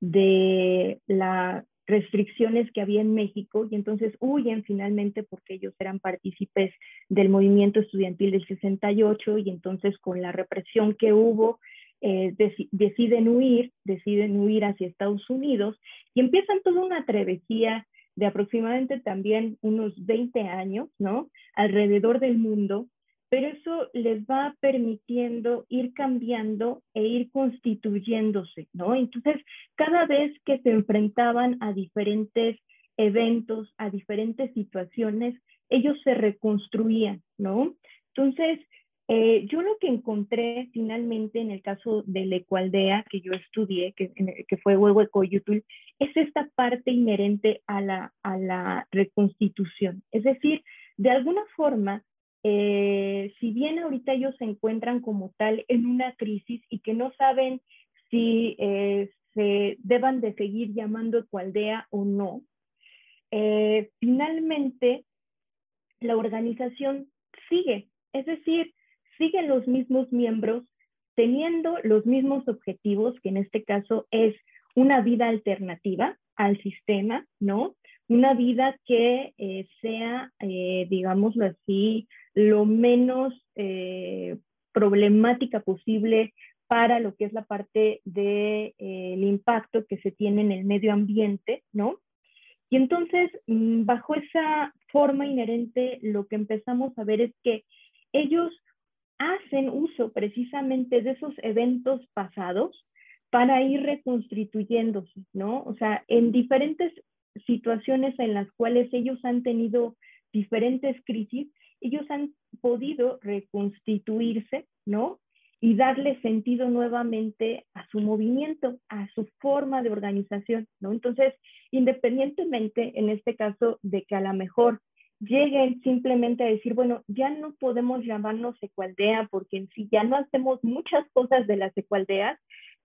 de las restricciones que había en México y entonces huyen finalmente porque ellos eran partícipes del movimiento estudiantil del 68 y entonces con la represión que hubo eh, deciden huir, deciden huir hacia Estados Unidos y empiezan toda una travesía de aproximadamente también unos 20 años, ¿no? Alrededor del mundo, pero eso les va permitiendo ir cambiando e ir constituyéndose, ¿no? Entonces, cada vez que se enfrentaban a diferentes eventos, a diferentes situaciones, ellos se reconstruían, ¿no? Entonces, eh, yo lo que encontré finalmente en el caso de la Ecualdea que yo estudié, que, que fue Huehuecoyutul, es esta parte inherente a la, a la reconstitución. Es decir, de alguna forma, eh, si bien ahorita ellos se encuentran como tal en una crisis y que no saben si eh, se deban de seguir llamando Ecualdea o no, finalmente la organización sigue. Es decir, siguen los mismos miembros teniendo los mismos objetivos, que en este caso es una vida alternativa al sistema, ¿no? Una vida que eh, sea, eh, digámoslo así, lo menos eh, problemática posible para lo que es la parte del de, impacto que se tiene en el medio ambiente, ¿no? Y entonces, mm, bajo esa forma inherente, lo que empezamos a ver es que ellos hacen uso precisamente de esos eventos pasados para ir reconstituyéndose, ¿no? O sea, en diferentes situaciones en las cuales ellos han tenido diferentes crisis, ellos han podido reconstituirse, ¿no? Y darle sentido nuevamente a su movimiento, a su forma de organización, ¿no? Entonces, independientemente, en este caso, de que a lo mejor lleguen simplemente a decir, bueno, ya no podemos llamarnos ecualdea porque si ya no hacemos muchas cosas de las ecualdeas,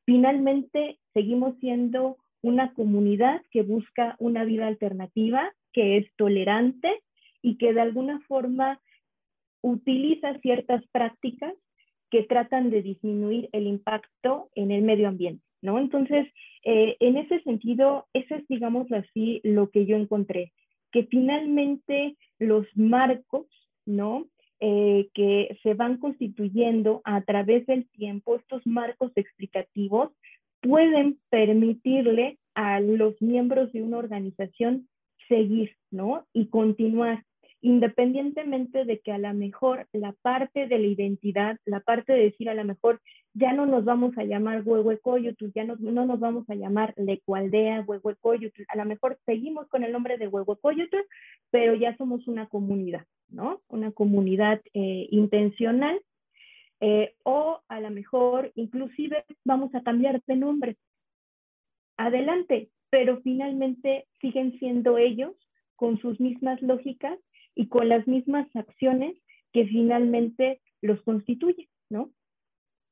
finalmente seguimos siendo una comunidad que busca una vida alternativa, que es tolerante y que de alguna forma utiliza ciertas prácticas que tratan de disminuir el impacto en el medio ambiente, ¿no? Entonces, eh, en ese sentido, eso es, digamos así, lo que yo encontré que finalmente los marcos, ¿no? Eh, que se van constituyendo a través del tiempo, estos marcos explicativos pueden permitirle a los miembros de una organización seguir, ¿no? Y continuar independientemente de que a lo mejor la parte de la identidad, la parte de decir a lo mejor ya no nos vamos a llamar Huehuecoyotl, ya no, no nos vamos a llamar Lecualdea, Huehuecoyotl, a lo mejor seguimos con el nombre de Huehuecoyotl, pero ya somos una comunidad, ¿no? Una comunidad eh, intencional eh, o a lo mejor inclusive vamos a cambiar de nombre. Adelante, pero finalmente siguen siendo ellos con sus mismas lógicas y con las mismas acciones que finalmente los constituyen, ¿no?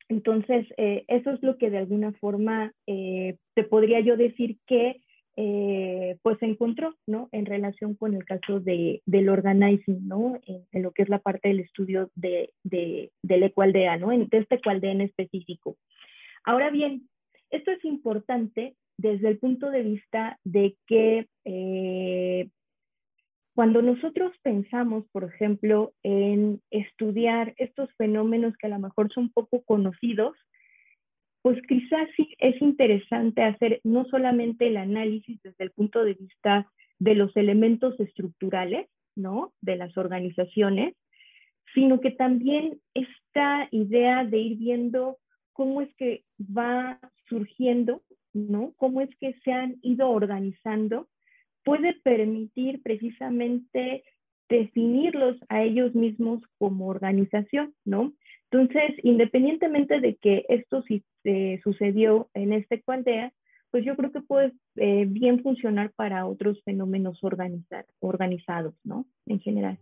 Entonces, eh, eso es lo que de alguna forma eh, te podría yo decir que eh, pues se encontró, ¿no? En relación con el caso de, del organizing, ¿no? En, lo que es la parte del estudio de, de, del ecualdea, ¿no? En, de este ecualdea en específico. Ahora bien, esto es importante desde el punto de vista de que cuando nosotros pensamos, por ejemplo, en estudiar estos fenómenos que a lo mejor son poco conocidos, pues quizás sí es interesante hacer no solamente el análisis desde el punto de vista de los elementos estructurales, ¿no? De las organizaciones, sino que también esta idea de ir viendo cómo es que va surgiendo, ¿no? Cómo es que se han ido organizando puede permitir precisamente definirlos a ellos mismos como organización, ¿no? Entonces, independientemente de que esto sí eh, sucedió en este Cualdea, pues yo creo que puede eh, bien funcionar para otros fenómenos organizados, ¿no? En general.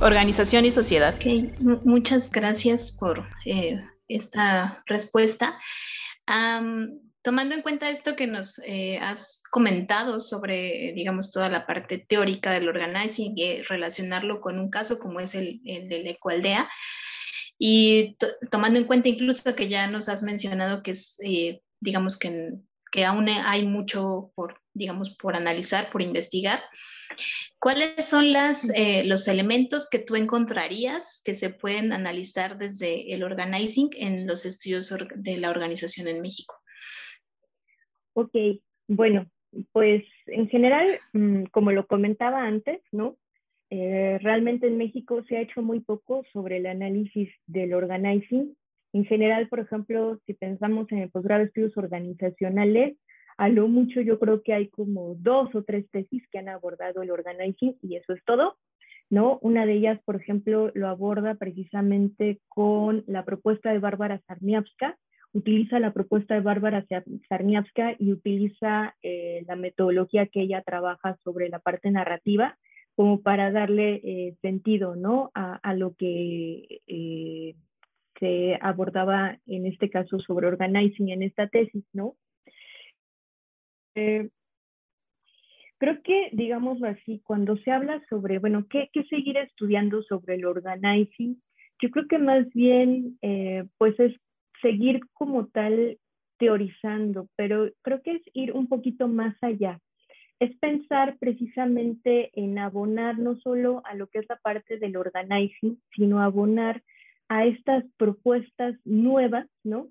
Organización y sociedad. Okay. muchas gracias por eh, esta respuesta tomando en cuenta esto que nos eh, has comentado sobre, digamos, toda la parte teórica del organizing y relacionarlo con un caso como es el, el de la ecualdea, y tomando en cuenta incluso que ya nos has mencionado que es, eh, digamos, que, que aún hay mucho por, digamos, por analizar, por investigar, ¿Cuáles son eh, los elementos que tú encontrarías que se pueden analizar desde el organizing en los estudios de la organización en México? Ok, bueno, pues en general, mm, como lo comentaba antes, ¿no? Eh, realmente en México se ha hecho muy poco sobre el análisis del organizing. En general, por ejemplo, si pensamos en el posgrado de estudios organizacionales, a lo mucho yo creo que hay como dos o tres tesis que han abordado el organizing y eso es todo, ¿no? Una de ellas, por ejemplo, lo aborda precisamente con la propuesta de Bárbara Sarniavska, utiliza la propuesta de Bárbara Sarniavska y utiliza eh, la metodología que ella trabaja sobre la parte narrativa como para darle eh, sentido ¿no? a, lo que eh, se abordaba en este caso sobre organizing en esta tesis, ¿no? creo que, digámoslo así, cuando se habla sobre, bueno, ¿qué, qué seguir estudiando sobre el organizing? Yo creo que más bien, pues es seguir como tal teorizando, pero creo que es ir un poquito más allá. Es pensar precisamente en abonar no solo a lo que es la parte del organizing, sino abonar a estas propuestas nuevas, ¿no?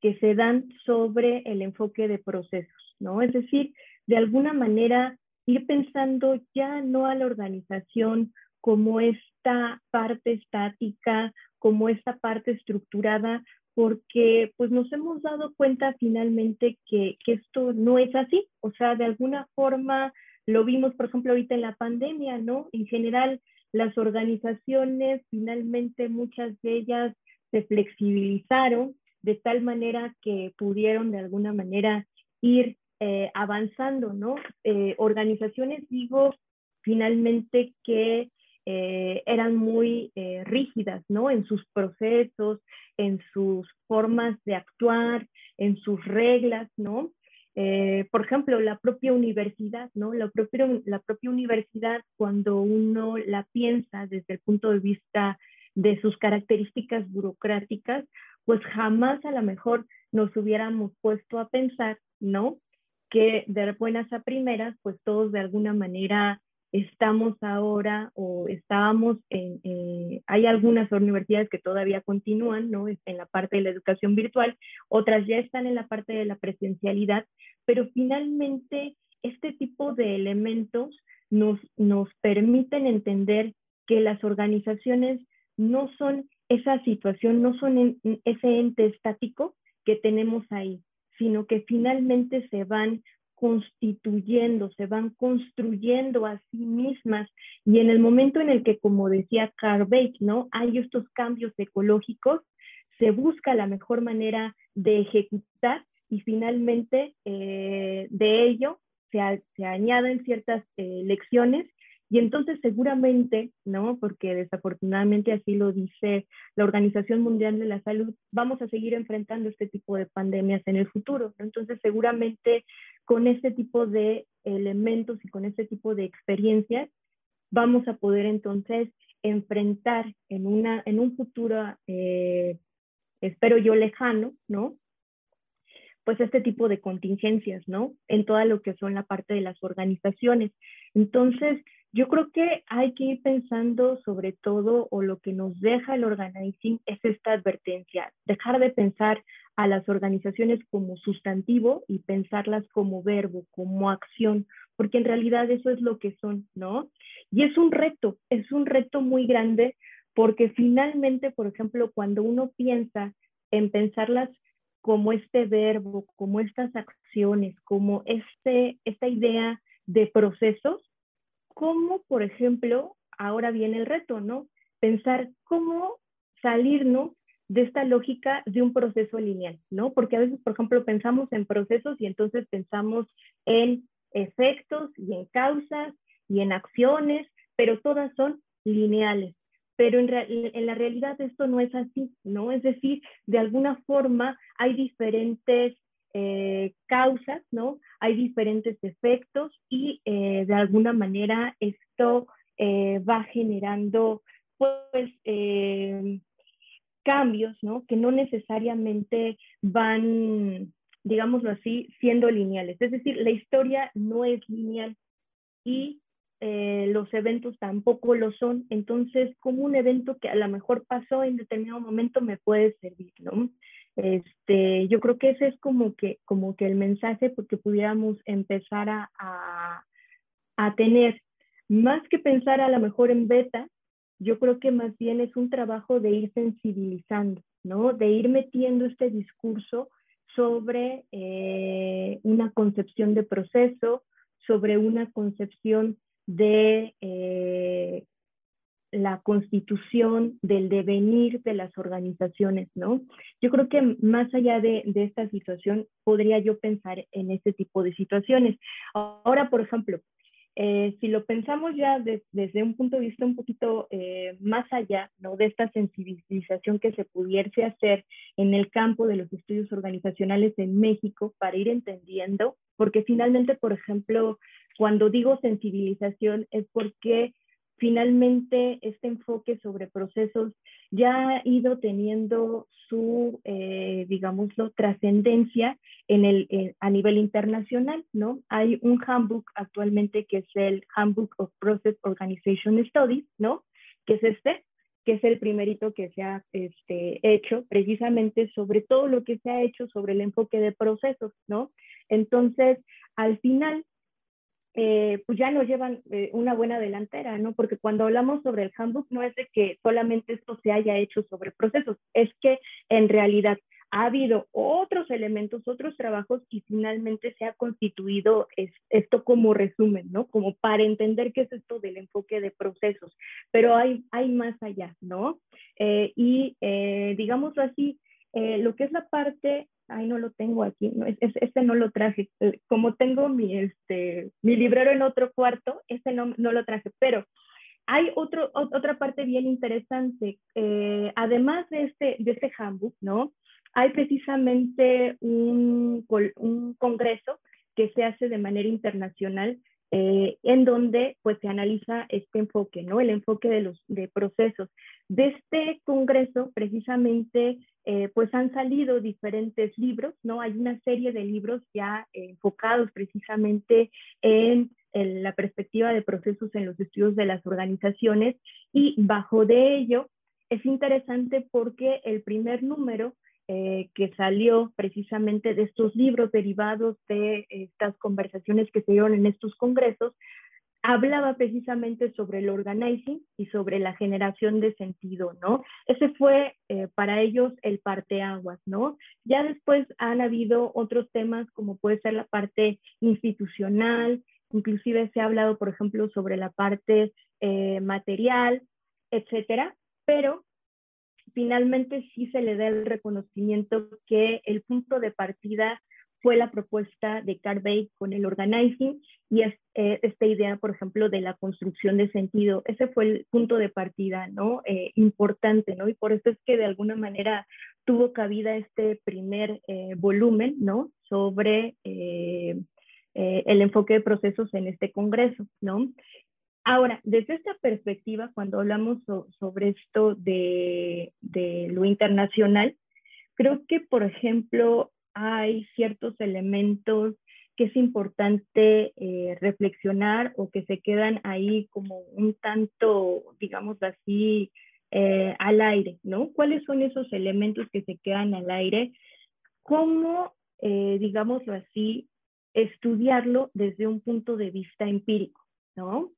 Que se dan sobre el enfoque de procesos, ¿no? Es decir, de alguna manera ir pensando ya no a la organización como esta parte estática, como esta parte estructurada, porque pues nos hemos dado cuenta finalmente que, que, esto no es así, o sea, de alguna forma lo vimos, por ejemplo, ahorita en la pandemia, ¿no? En general, las organizaciones, finalmente muchas de ellas se flexibilizaron de tal manera que pudieron de alguna manera ir eh, avanzando, ¿no? Eh, organizaciones, digo, finalmente que eh, eran muy eh, rígidas, ¿no? En sus procesos, en sus formas de actuar, en sus reglas, ¿no? Eh, por ejemplo, la propia universidad, ¿no? La propia, la propia universidad, cuando uno la piensa desde el punto de vista de sus características burocráticas, pues jamás a lo mejor nos hubiéramos puesto a pensar, ¿no? Que de buenas a primeras, pues todos de alguna manera estamos ahora o estábamos en, eh, hay algunas universidades que todavía continúan, ¿no? En la parte de la educación virtual, otras ya están en la parte de la presencialidad, pero finalmente este tipo de elementos nos, nos permiten entender que las organizaciones no son esa situación, no son ese ente estático que tenemos ahí, sino que finalmente se van constituyendo, se van construyendo a sí mismas. Y en el momento en el que, como decía Carbeck, ¿no? Hay estos cambios ecológicos, se busca la mejor manera de ejecutar y finalmente eh, de ello se, se añaden ciertas eh, lecciones y entonces seguramente, ¿no? Porque desafortunadamente así lo dice la Organización Mundial de la Salud, vamos a seguir enfrentando este tipo de pandemias en el futuro. Entonces seguramente con este tipo de elementos y con este tipo de experiencias vamos a poder entonces enfrentar en, una, en un futuro, eh, espero yo, lejano, ¿no? Pues este tipo de contingencias, ¿no? En toda lo que son la parte de las organizaciones. Entonces, yo creo que hay que ir pensando sobre todo, o lo que nos deja el organizing es esta advertencia, dejar de pensar a las organizaciones como sustantivo y pensarlas como verbo, como acción, porque en realidad eso es lo que son, ¿no? Y es un reto, es un reto muy grande porque finalmente, por ejemplo, cuando uno piensa en pensarlas como este verbo, como estas acciones, como este, esta idea de procesos, cómo, por ejemplo, ahora viene el reto, ¿no? Pensar cómo salirnos de esta lógica de un proceso lineal, ¿no? Porque a veces, por ejemplo, pensamos en procesos y entonces pensamos en efectos y en causas y en acciones, pero todas son lineales. Pero en, en, la realidad esto no es así, ¿no? Es decir, de alguna forma hay diferentes eh, causas, ¿no? Hay diferentes efectos y eh, de alguna manera esto eh, va generando, pues, cambios, ¿no? Que no necesariamente van, digámoslo así, siendo lineales. Es decir, la historia no es lineal y los eventos tampoco lo son. Entonces, como un evento que a lo mejor pasó en determinado momento me puede servir, ¿no? Este, yo creo que ese es como que, como que el mensaje porque pudiéramos empezar a, a, a tener, más que pensar a lo mejor en beta, yo creo que más bien es un trabajo de ir sensibilizando, ¿no? De ir metiendo este discurso sobre eh, una concepción de proceso, sobre una concepción de eh, la constitución, del devenir de las organizaciones, ¿no? Yo creo que más allá de, esta situación, podría yo pensar en este tipo de situaciones. Ahora, por ejemplo, eh, si lo pensamos ya desde un punto de vista un poquito eh, más allá, ¿no? De esta sensibilización que se pudiese hacer en el campo de los estudios organizacionales en México para ir entendiendo, porque finalmente, por ejemplo, cuando digo sensibilización es porque finalmente este enfoque sobre procesos ya ha ido teniendo su, eh, digámoslo, trascendencia en el, a nivel internacional, ¿no? Hay un handbook actualmente que es el Handbook of Process Organization Studies, ¿no? Que es este, que es el primerito que se ha este, hecho precisamente sobre todo lo que se ha hecho sobre el enfoque de procesos, ¿no? Entonces, al final, eh, pues ya nos llevan eh, una buena delantera, ¿no? Porque cuando hablamos sobre el handbook no es de que solamente esto se haya hecho sobre procesos, es que en realidad ha habido otros elementos, otros trabajos y finalmente se ha constituido esto como resumen, ¿no? Como para entender qué es esto del enfoque de procesos, pero hay, hay más allá, ¿no? Eh, y digámoslo así, lo que es la parte ay, no lo tengo aquí, este no lo traje. Eh, como tengo mi, este, mi librero en otro cuarto, este no, no lo traje, pero hay otro, otra parte bien interesante. Eh, además de este, de este handbook, ¿no? Hay precisamente un, un congreso que se hace de manera internacional eh, en donde pues se analiza este enfoque, ¿no? El enfoque de los de procesos. De este congreso precisamente eh, pues han salido diferentes libros, ¿no? Hay una serie de libros ya enfocados precisamente en, en, la perspectiva de procesos en los estudios de las organizaciones y bajo de ello es interesante porque el primer número eh, que salió precisamente de estos libros derivados de estas conversaciones que se dieron en estos congresos, hablaba precisamente sobre el organizing y sobre la generación de sentido, ¿no? Ese fue eh, para ellos el parteaguas, ¿no? Ya después han habido otros temas como puede ser la parte institucional, inclusive se ha hablado, por ejemplo, sobre la parte eh, material, etcétera, pero finalmente sí se le da el reconocimiento que el punto de partida fue la propuesta de Carvey con el organizing y eh, esta idea, por ejemplo, de la construcción de sentido. Ese fue el punto de partida, ¿no? Eh, importante, ¿no? Y por eso es que de alguna manera tuvo cabida este primer eh, volumen, ¿no? Sobre el enfoque de procesos en este congreso, ¿no? Ahora, desde esta perspectiva, cuando hablamos sobre esto de, lo internacional, creo que, por ejemplo, hay ciertos elementos que es importante eh, reflexionar o que se quedan ahí como un tanto, digamos así, eh, al aire, ¿no? ¿Cuáles son esos elementos que se quedan al aire? ¿Cómo, eh, digámoslo así, estudiarlo desde un punto de vista empírico, ¿no?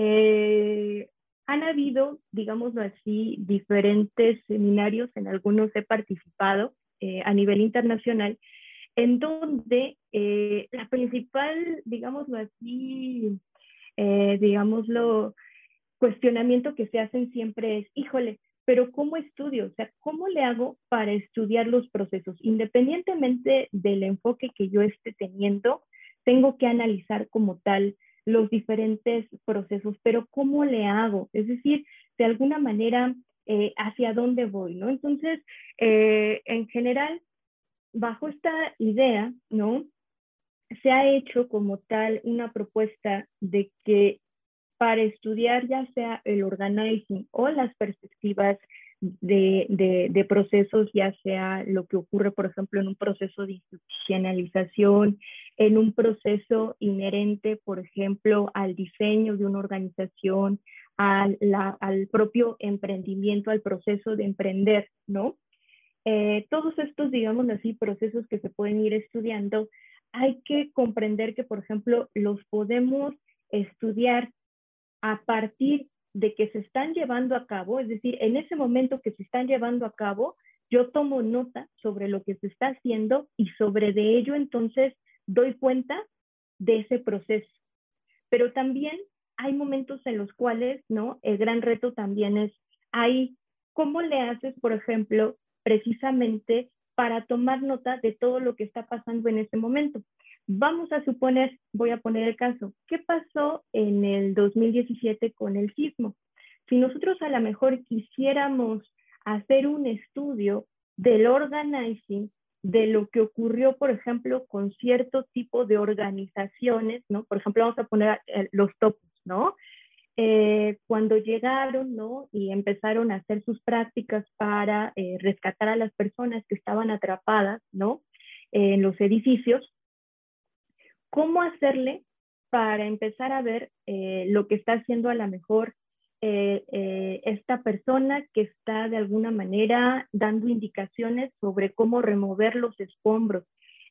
Eh, han habido, digámoslo así, diferentes seminarios, en algunos he participado eh, a nivel internacional, en donde eh, la principal, digámoslo así, digámoslo, cuestionamiento que se hacen siempre es, híjole, pero ¿cómo estudio? O sea, ¿cómo le hago para estudiar los procesos? Independientemente del enfoque que yo esté teniendo, tengo que analizar como tal los diferentes procesos, pero ¿cómo le hago? Es decir, de alguna manera, eh, ¿hacia dónde voy? ¿no? Entonces, eh, en general, bajo esta idea, ¿no? Se ha hecho como tal una propuesta de que para estudiar ya sea el organizing o las perspectivas de, procesos, ya sea lo que ocurre, por ejemplo, en un proceso de institucionalización, en un proceso inherente, por ejemplo, al diseño de una organización, al, al propio emprendimiento, al proceso de emprender, ¿no? Eh, todos estos, digamos así, procesos que se pueden ir estudiando, hay que comprender que, por ejemplo, los podemos estudiar a partir de que se están llevando a cabo, es decir, en ese momento que se están llevando a cabo, yo tomo nota sobre lo que se está haciendo y sobre de ello entonces doy cuenta de ese proceso. Pero también hay momentos en los cuales, ¿no? El gran reto también es, ahí, ¿cómo le haces, por ejemplo, precisamente para tomar nota de todo lo que está pasando en ese momento? Vamos a suponer, voy a poner el caso, ¿qué pasó en el 2017 con el sismo? Si nosotros a lo mejor quisiéramos hacer un estudio del organizing, de lo que ocurrió, por ejemplo, con cierto tipo de organizaciones, ¿no? Por ejemplo, vamos a poner eh, los topos, ¿no? Eh, cuando llegaron, ¿no? Y empezaron a hacer sus prácticas para eh, rescatar a las personas que estaban atrapadas, ¿no? En los edificios, cómo hacerle para empezar a ver eh, lo que está haciendo a lo mejor eh, eh, esta persona que está de alguna manera dando indicaciones sobre cómo remover los escombros,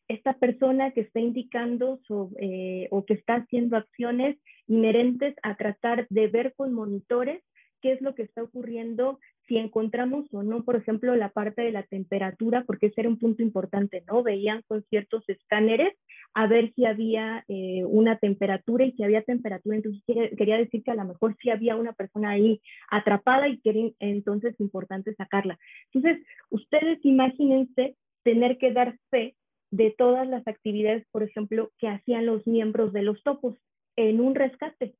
esta persona que está indicando sobre, o que está haciendo acciones inherentes a tratar de ver con monitores qué es lo que está ocurriendo, si encontramos o no, por ejemplo, la parte de la temperatura, porque ese era un punto importante, ¿no? Veían con ciertos escáneres a ver si había eh, una temperatura y si había temperatura, entonces quería, decir que a lo mejor sí había una persona ahí atrapada y que entonces importante sacarla. Entonces, ustedes imagínense tener que dar fe de todas las actividades, por ejemplo, que hacían los miembros de los topos en un rescate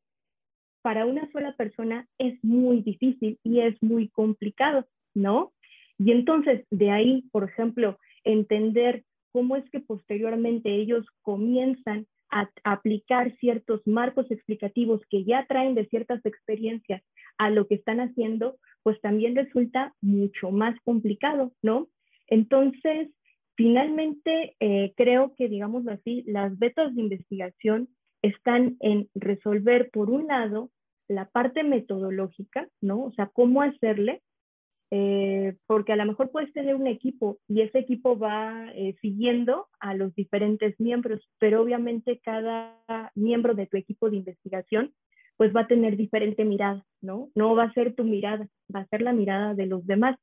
para una sola persona es muy difícil y es muy complicado, ¿no? Y entonces, de ahí, por ejemplo, entender cómo es que posteriormente ellos comienzan a aplicar ciertos marcos explicativos que ya traen de ciertas experiencias a lo que están haciendo, pues también resulta mucho más complicado, ¿no? Entonces, finalmente, eh, creo que, digamos así, las betas de investigación están en resolver, por un lado, la parte metodológica, ¿no? O sea, cómo hacerle, eh, porque a lo mejor puedes tener un equipo y ese equipo va eh, siguiendo a los diferentes miembros, pero obviamente cada miembro de tu equipo de investigación pues va a tener diferente mirada, ¿no? No va a ser tu mirada, va a ser la mirada de los demás.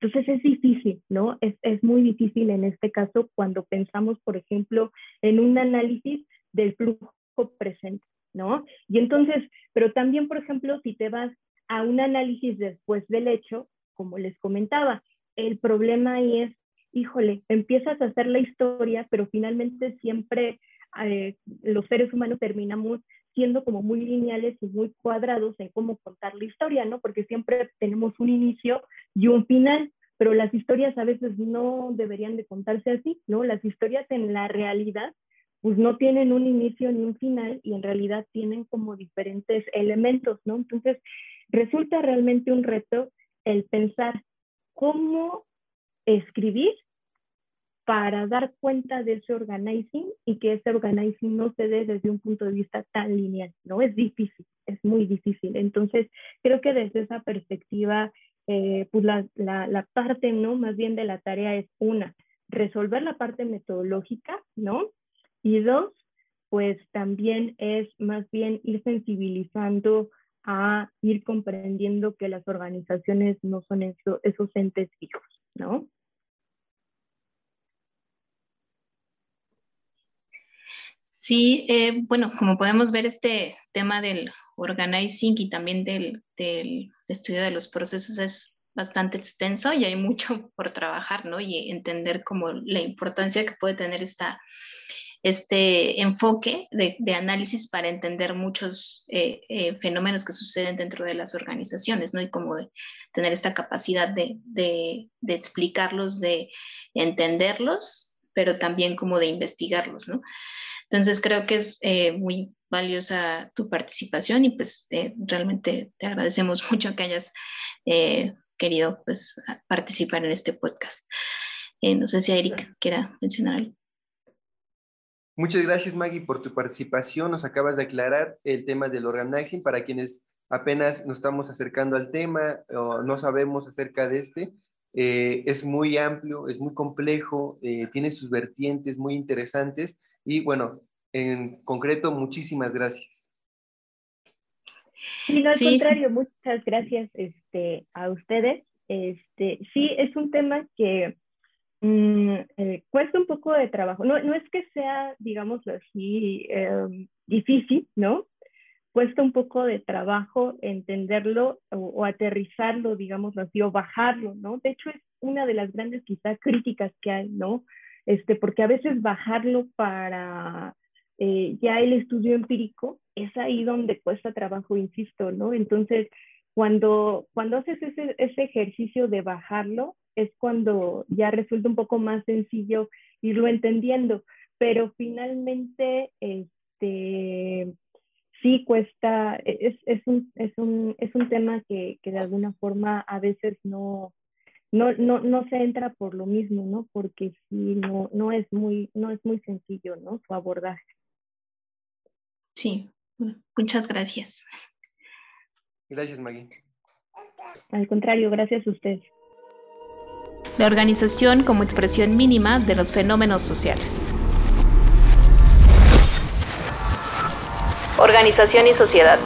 Entonces es difícil, ¿no? Es, es muy difícil en este caso cuando pensamos, por ejemplo, en un análisis del flujo presente. ¿No? Y entonces, pero también, por ejemplo, si te vas a un análisis después del hecho, como les comentaba, el problema ahí es, híjole, empiezas a hacer la historia, pero finalmente siempre eh, los seres humanos terminamos siendo como muy lineales y muy cuadrados en cómo contar la historia, ¿no? Porque siempre tenemos un inicio y un final, pero las historias a veces no deberían de contarse así, ¿no? Las historias en la realidad pues no tienen un inicio ni un final y en realidad tienen como diferentes elementos, ¿no? Entonces, resulta realmente un reto el pensar cómo escribir para dar cuenta de ese organizing y que ese organizing no se dé desde un punto de vista tan lineal, ¿no? Es difícil, es muy difícil. Entonces, creo que desde esa perspectiva, eh, pues la, la, la parte, ¿no? Más bien de la tarea es una, resolver la parte metodológica, ¿no? Y dos, pues también es más bien ir sensibilizando a ir comprendiendo que las organizaciones no son esos entes fijos, ¿no? Sí, eh, bueno, como podemos ver, este tema del organizing y también del, del, estudio de los procesos es bastante extenso y hay mucho por trabajar, ¿no? Y entender como la importancia que puede tener esta este enfoque de, análisis para entender muchos eh, eh, fenómenos que suceden dentro de las organizaciones, ¿no? Y como de tener esta capacidad de, explicarlos, de entenderlos pero también como de investigarlos, ¿no? Entonces creo que es eh, muy valiosa tu participación y pues realmente te agradecemos mucho que hayas querido pues participar en este podcast. no sé si Eric quiera mencionar algo. Muchas gracias Maggie por tu participación. Nos acabas de aclarar el tema del organizing para quienes apenas nos estamos acercando al tema o no sabemos acerca de este. es muy amplio, es muy complejo, tiene sus vertientes muy interesantes y bueno, en concreto, muchísimas gracias. Y no, al contrario, muchas gracias este, a ustedes. Este, sí, es un tema que mm, eh, cuesta un poco de trabajo. No, no es que sea, digamos así, em, difícil, ¿no? Cuesta un poco de trabajo entenderlo o, aterrizarlo, digamos así, o bajarlo, ¿no? De hecho, es una de las grandes quizás críticas que hay, ¿no? Este, porque a veces bajarlo para eh, ya el estudio empírico es ahí donde cuesta trabajo, insisto, ¿no? Entonces, cuando, cuando haces ese, ejercicio de bajarlo, es cuando ya resulta un poco más sencillo irlo entendiendo, pero finalmente, este, sí cuesta, es, es, un, es, un, es un tema que, que de alguna forma a veces no, no, no, no se entra por lo mismo, ¿no? Porque sí, no, no, es muy, no es muy sencillo, ¿no? Su abordaje. Sí, muchas gracias. Gracias, Maggie. Al contrario, gracias a usted. La organización como expresión mínima de los fenómenos sociales. Organización y sociedad.